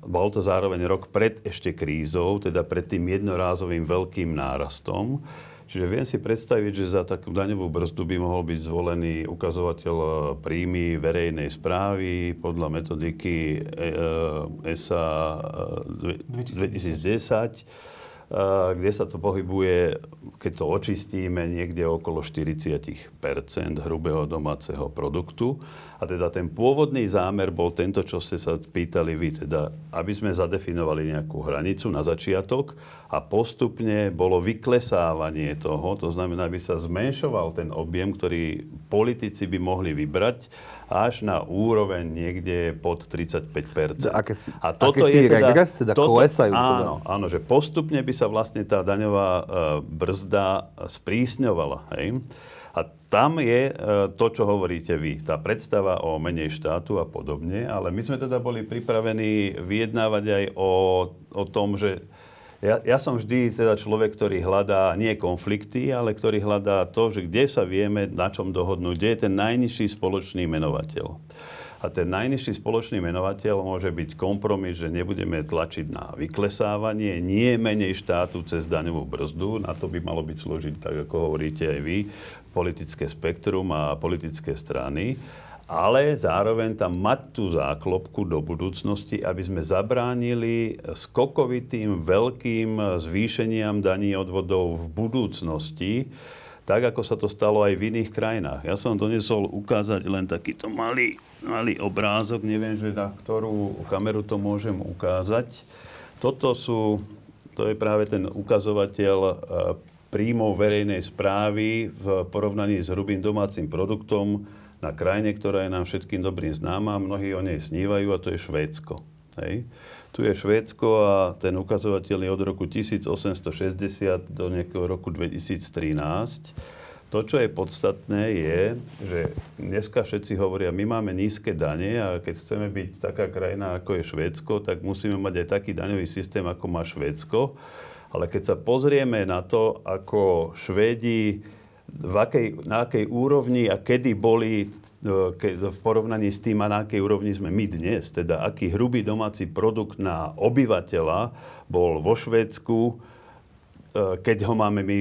bol to zároveň rok pred ešte krízou, teda pred tým jednorázovým veľkým nárastom. Čiže viem si predstaviť, že za takú daňovú brzdu by mohol byť zvolený ukazovateľ e, príjmy verejnej správy podľa metodiky ESA 2010 kde sa to pohybuje, keď to očistíme, niekde okolo 40% hrubého domáceho produktu. A teda ten pôvodný zámer bol tento, čo ste sa pýtali vy, teda aby sme zadefinovali nejakú hranicu na začiatok a postupne bolo vyklesávanie toho, to znamená, aby sa zmenšoval ten objem, ktorý politici by mohli vybrať až na úroveň niekde pod 35 Aké si, A toto aké je teda, regres, teda toto, klesajúce áno, áno, že postupne by sa vlastne tá daňová uh, brzda sprísňovala. Hej? Tam je uh, to, čo hovoríte vy, tá predstava o menej štátu a podobne, ale my sme teda boli pripravení vyjednávať aj o, o tom, že ja, ja som vždy teda človek, ktorý hľadá nie konflikty, ale ktorý hľadá to, že kde sa vieme na čom dohodnúť, kde je ten najnižší spoločný menovateľ. A ten najnižší spoločný menovateľ môže byť kompromis, že nebudeme tlačiť na vyklesávanie, nie menej štátu cez daňovú brzdu, na to by malo byť slúžiť, tak ako hovoríte aj vy, politické spektrum a politické strany ale zároveň tam mať tú záklopku do budúcnosti, aby sme zabránili skokovitým veľkým zvýšeniam daní odvodov v budúcnosti, tak ako sa to stalo aj v iných krajinách. Ja som donesol ukázať len takýto malý, malý obrázok, neviem, že na ktorú kameru to môžem ukázať. Toto sú, to je práve ten ukazovateľ e, príjmov verejnej správy v porovnaní s hrubým domácim produktom na krajine, ktorá je nám všetkým dobrým známa, mnohí o nej snívajú a to je Švédsko. Hej. Tu je Švédsko a ten ukazovateľ je od roku 1860 do nejakého roku 2013. To, čo je podstatné, je, že dneska všetci hovoria, my máme nízke dane a keď chceme byť taká krajina, ako je Švédsko, tak musíme mať aj taký daňový systém, ako má Švédsko. Ale keď sa pozrieme na to, ako Švédi v akej, na akej úrovni a kedy boli e, v porovnaní s tým, na akej úrovni sme my dnes, teda aký hrubý domáci produkt na obyvateľa bol vo Švédsku, keď ho máme my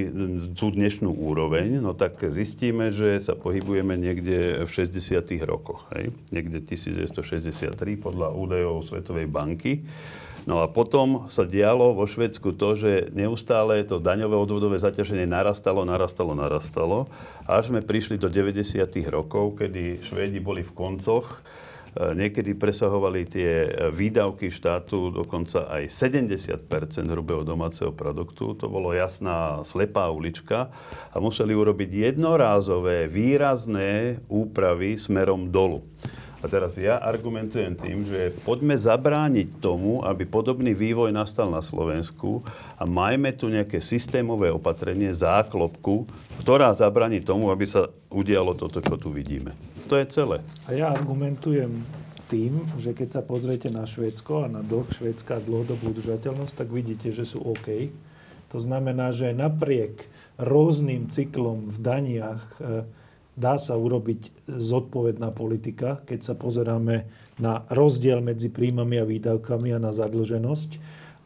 tú dnešnú úroveň, no tak zistíme, že sa pohybujeme niekde v 60. rokoch. Hej? Niekde 1963 podľa údajov Svetovej banky. No a potom sa dialo vo Švedsku to, že neustále to daňové odvodové zaťaženie narastalo, narastalo, narastalo. Až sme prišli do 90. rokov, kedy Švédi boli v koncoch niekedy presahovali tie výdavky štátu dokonca aj 70% hrubého domáceho produktu. To bolo jasná slepá ulička a museli urobiť jednorázové výrazné úpravy smerom dolu. A teraz ja argumentujem tým, že poďme zabrániť tomu, aby podobný vývoj nastal na Slovensku a majme tu nejaké systémové opatrenie, záklopku, ktorá zabráni tomu, aby sa udialo toto, čo tu vidíme. To je celé. A ja argumentujem tým, že keď sa pozriete na Švédsko a na dlh Švédska a dlhodobú udržateľnosť, tak vidíte, že sú OK. To znamená, že napriek rôznym cyklom v daniach dá sa urobiť zodpovedná politika, keď sa pozeráme na rozdiel medzi príjmami a výdavkami a na zadlženosť.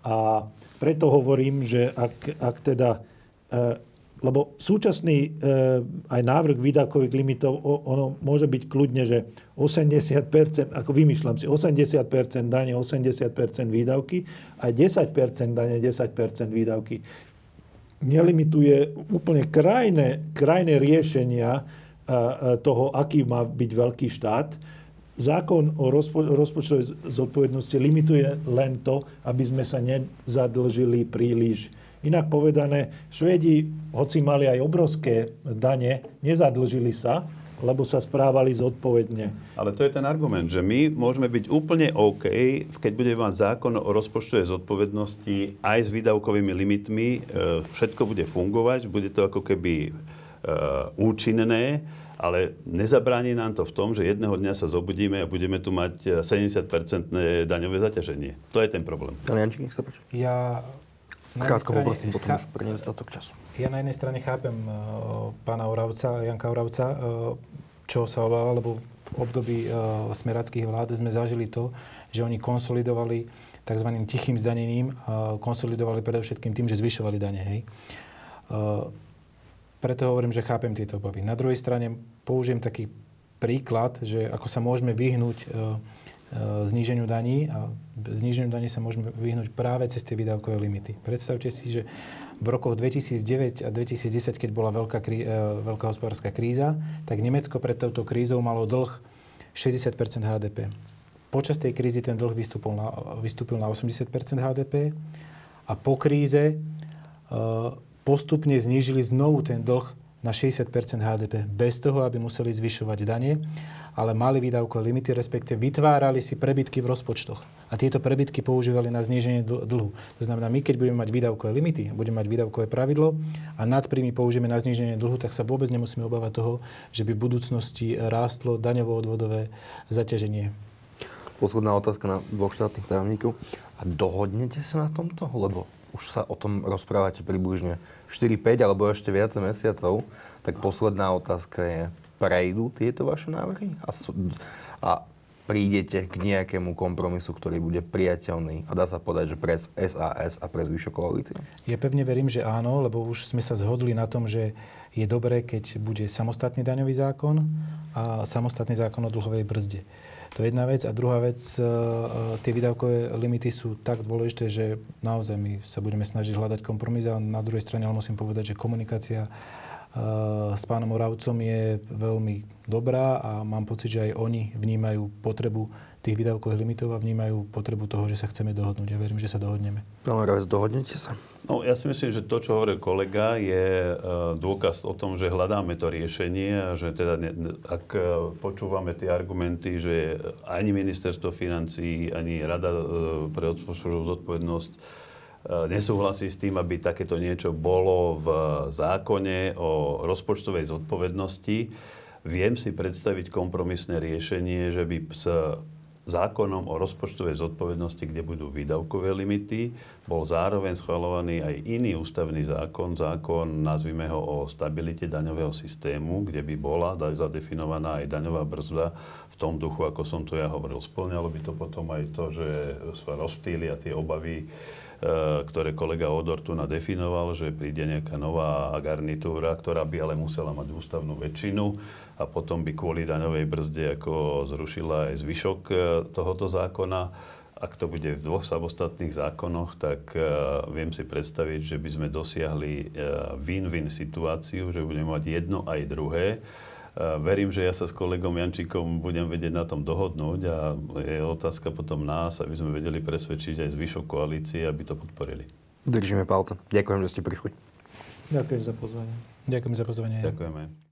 A preto hovorím, že ak, ak teda... E, lebo súčasný e, aj návrh výdavkových limitov, ono môže byť kľudne, že 80%, ako vymýšľam si, 80% dane, 80% výdavky, aj 10% dane, 10% výdavky. Nelimituje úplne krajné, krajné riešenia, toho, aký má byť veľký štát. Zákon o rozpo- rozpočtovej zodpovednosti limituje len to, aby sme sa nezadlžili príliš. Inak povedané, Švédi, hoci mali aj obrovské dane, nezadlžili sa, lebo sa správali zodpovedne. Ale to je ten argument, že my môžeme byť úplne OK, keď budeme mať zákon o rozpočtovej zodpovednosti aj s výdavkovými limitmi, e, všetko bude fungovať, bude to ako keby účinné, ale nezabráni nám to v tom, že jedného dňa sa zobudíme a budeme tu mať 70-percentné daňové zaťaženie. To je ten problém. Pán Jančík, nech sa páči. Ja Krátko poprosím, potom už pre nedostatok času. Ja na jednej strane chápem uh, pána Oravca, Janka Oravca, uh, čo sa obáva, lebo v období uh, smerackých vlád sme zažili to, že oni konsolidovali tzv. tichým zdanením, uh, konsolidovali predovšetkým tým, že zvyšovali dane. Hej. Uh, preto hovorím, že chápem tieto obavy. Na druhej strane použijem taký príklad, že ako sa môžeme vyhnúť e, e, zníženiu daní a zníženiu daní sa môžeme vyhnúť práve cez tie výdavkové limity. Predstavte si, že v rokoch 2009 a 2010, keď bola veľká, krí, e, veľká hospodárska kríza, tak Nemecko pred touto krízou malo dlh 60 HDP. Počas tej krízy ten dlh vystúpil na, vystúpil na 80% HDP a po kríze postupne znížili znovu ten dlh na 60% HDP bez toho, aby museli zvyšovať dane, ale mali výdavkové limity, respektive vytvárali si prebytky v rozpočtoch. A tieto prebytky používali na zníženie dlhu. To znamená, my keď budeme mať výdavkové limity, budeme mať výdavkové pravidlo a nadpríjmy použijeme na zníženie dlhu, tak sa vôbec nemusíme obávať toho, že by v budúcnosti rástlo daňovo-odvodové zaťaženie. Posledná otázka na dvoch štátnych tajomníkov. A dohodnete sa na tomto? Lebo už sa o tom rozprávate približne 4-5 alebo ešte viac mesiacov, tak posledná otázka je, prejdú tieto vaše návrhy? A, a prídete k nejakému kompromisu, ktorý bude priateľný a dá sa povedať, že pre SAS a pre zvyšok koalície? Ja pevne verím, že áno, lebo už sme sa zhodli na tom, že je dobré, keď bude samostatný daňový zákon a samostatný zákon o dlhovej brzde. To je jedna vec. A druhá vec, e, e, tie výdavkové limity sú tak dôležité, že naozaj my sa budeme snažiť hľadať kompromis a na druhej strane ale musím povedať, že komunikácia e, s pánom Oravcom je veľmi dobrá a mám pocit, že aj oni vnímajú potrebu tých výdavkových limitov a vnímajú potrebu toho, že sa chceme dohodnúť. Ja verím, že sa dohodneme. Pán Oravec, dohodnete sa? No, ja si myslím, že to, čo hovoril kolega, je uh, dôkaz o tom, že hľadáme to riešenie a že teda, ne, ak uh, počúvame tie argumenty, že ani ministerstvo financí, ani Rada uh, pre rozpočtovú zodpovednosť nesúhlasí s tým, aby takéto niečo bolo v zákone o rozpočtovej zodpovednosti. Viem si predstaviť kompromisné riešenie, že by s zákonom o rozpočtovej zodpovednosti, kde budú výdavkové limity, bol zároveň schvalovaný aj iný ústavný zákon, zákon, nazvime ho o stabilite daňového systému, kde by bola zadefinovaná aj daňová brzda v tom duchu, ako som to ja hovoril. Splňalo by to potom aj to, že sa rozptýlia tie obavy ktoré kolega Odor tu nadefinoval, že príde nejaká nová garnitúra, ktorá by ale musela mať ústavnú väčšinu a potom by kvôli daňovej brzde ako zrušila aj zvyšok e, tohoto zákona. Ak to bude v dvoch samostatných zákonoch, tak uh, viem si predstaviť, že by sme dosiahli win-win situáciu, že budeme mať jedno aj druhé verím, že ja sa s kolegom Jančíkom budem vedieť na tom dohodnúť a je otázka potom nás, aby sme vedeli presvedčiť aj zvyšok koalície, aby to podporili. Držíme palce. Ďakujem, že ste prišli. Ďakujem za pozvanie. Ďakujem za pozvanie. Ďakujeme.